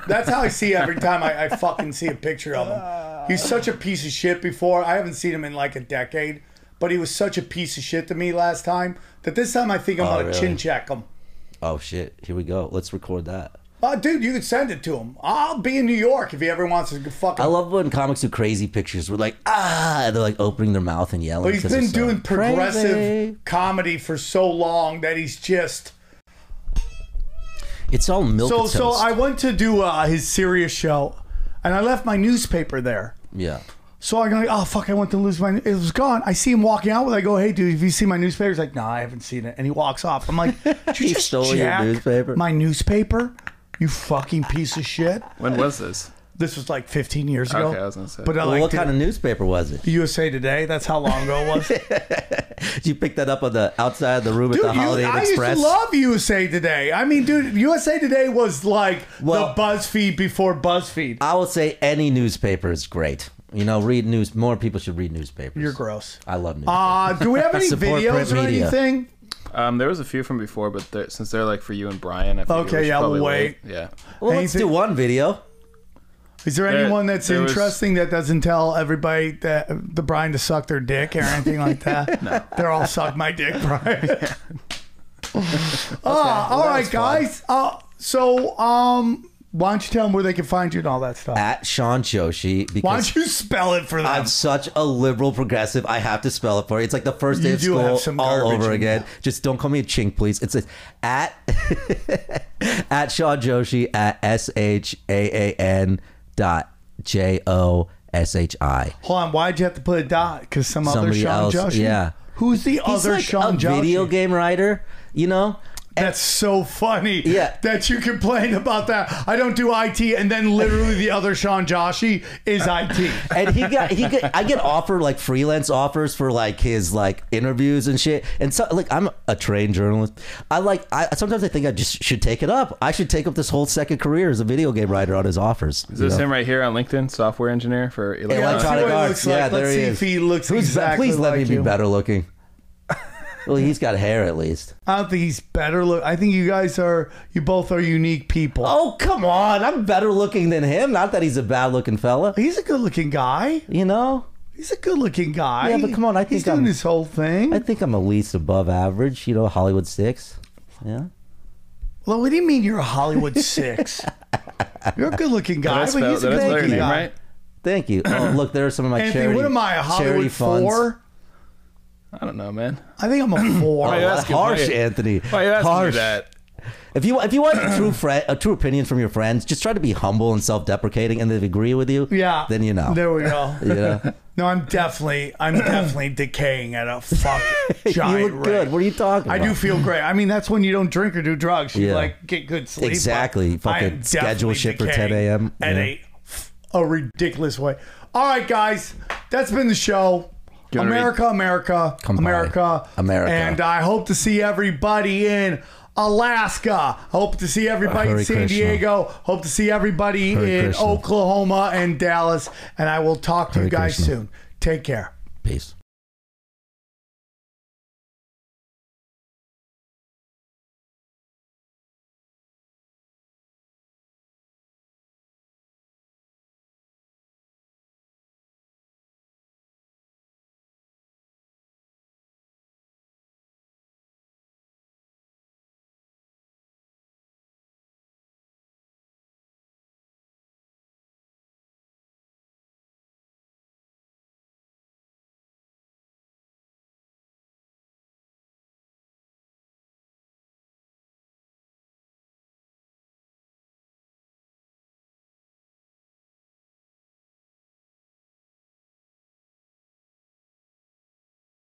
That's how I see every time I, I fucking see a picture of him. He's such a piece of shit before. I haven't seen him in like a decade, but he was such a piece of shit to me last time that this time I think I'm Oh, gonna really? chin check him. Oh shit! Here we go. Let's record that. Uh, dude, you could send it to him. I'll be in New York if he ever wants to fucking. I love when comics do crazy pictures. We're like ah, they're like opening their mouth and yelling. But he's been they're so doing progressive crazy. comedy for so long that he's just. It's all milk. So so. I went to do uh, his Sirius show, and I left my newspaper there. yeah. So I'm like, oh fuck, I went to lose my. It was gone. I see him walking out. with. I go, hey dude, have you seen my newspaper? He's like, no, I haven't seen it. And he walks off. I'm like, did you He just stole your newspaper? My newspaper, you fucking piece of shit. When was this? This was like 15 years ago. Okay, I was gonna say. But I Well, like what kind of newspaper was it? USA Today. That's how long ago it was. Did you pick that up on the outside of the room Dude, at the you, Holiday Inn I Express? used to love USA Today. I mean, dude, USA Today was like Well- the BuzzFeed before BuzzFeed. I would say any newspaper is great. You know, read news. More people should read newspapers. You're gross. I love newspapers. Uh, do we have any Support videos print or media. anything? Um, there was a few from before, but they're, since they're like for you and Brian, I figured Okay, we should yeah, we'll probably wait. Yeah. well, let's anything- do one video. Is there There- anyone that's there was- interesting that doesn't tell everybody that the Brian to suck their dick or anything like that? no. They're all suck my dick, Brian. oh, all right, was fun. guys. Uh, so, um, why don't you tell them where they can find you and all that stuff? At Shaan Joshi because Why don't you spell it for them? I'm such a liberal progressive. I have to spell it for you. It's like the first day You of do have school some all garbage over in again. Just don't call me a chink, please. It's a, at at Shaan Joshi at S H A A N dot J O S H I. Hold on, why'd you have to put a dot? Because some other Somebody Sean else, Joshi? yeah. Who's the He's other like Sean a video game writer, you know. That's so funny. Yeah. That you complain about that. I don't do IT, and then literally the other Sean Joshi is IT. and he got he get I get offered like freelance offers for like his like interviews and shit. And so like I'm a trained journalist. I like I sometimes I think I just should take it up. I should take up this whole second career as a video game writer on his offers. Is this him right here on LinkedIn? Software engineer for Yeah, Electronic Arts. looks like. Yeah, Let's there he see is. if he looks Who's exactly please let like me be better looking. Well, he's got hair at least. I don't think he's better look. I think you guys are. You both are unique people. Oh come on! I'm better looking than him. Not that he's a bad looking fella. He's a good-looking guy. You know. He's a good-looking guy. Yeah, but come on, I he's think doing I'm- his whole thing. I think I'm at least above average. You know, Hollywood six. Yeah. well, what do you mean you're a Hollywood six? you're a good-looking Did I guy, spell, but he's a did I spell your good-looking guy. right? Thank you. Oh, look, there are some of my Anthony, charity. what am I? A charity Hollywood funds. four? I don't know, man. I think I'm a four. Why you Oh, asking- harsh, why you- Anthony. Why are you asking harsh. that? If you if you want a true friend, a true opinion from your friends, just try to be humble and self-deprecating, and if they agree with you, Yeah. then you know. There we go. You know? No, I'm definitely, I'm definitely decaying at a fucking giant you look rate. good. What are you talking I about? do feel great. I mean, that's when you don't drink or do drugs. You Yeah. like get good sleep. Exactly. but I am Fucking schedule definitely shit for 10 a.m. at Yeah. a a ridiculous way. All right, guys, that's been the show. America, America. America, America. and I hope to see everybody in Alaska. Hope to see everybody in San Krishna. Diego. Hope to see everybody Hare in Krishna. Oklahoma and Dallas. And I will talk to you guys Krishna. soon. Take care. Peace.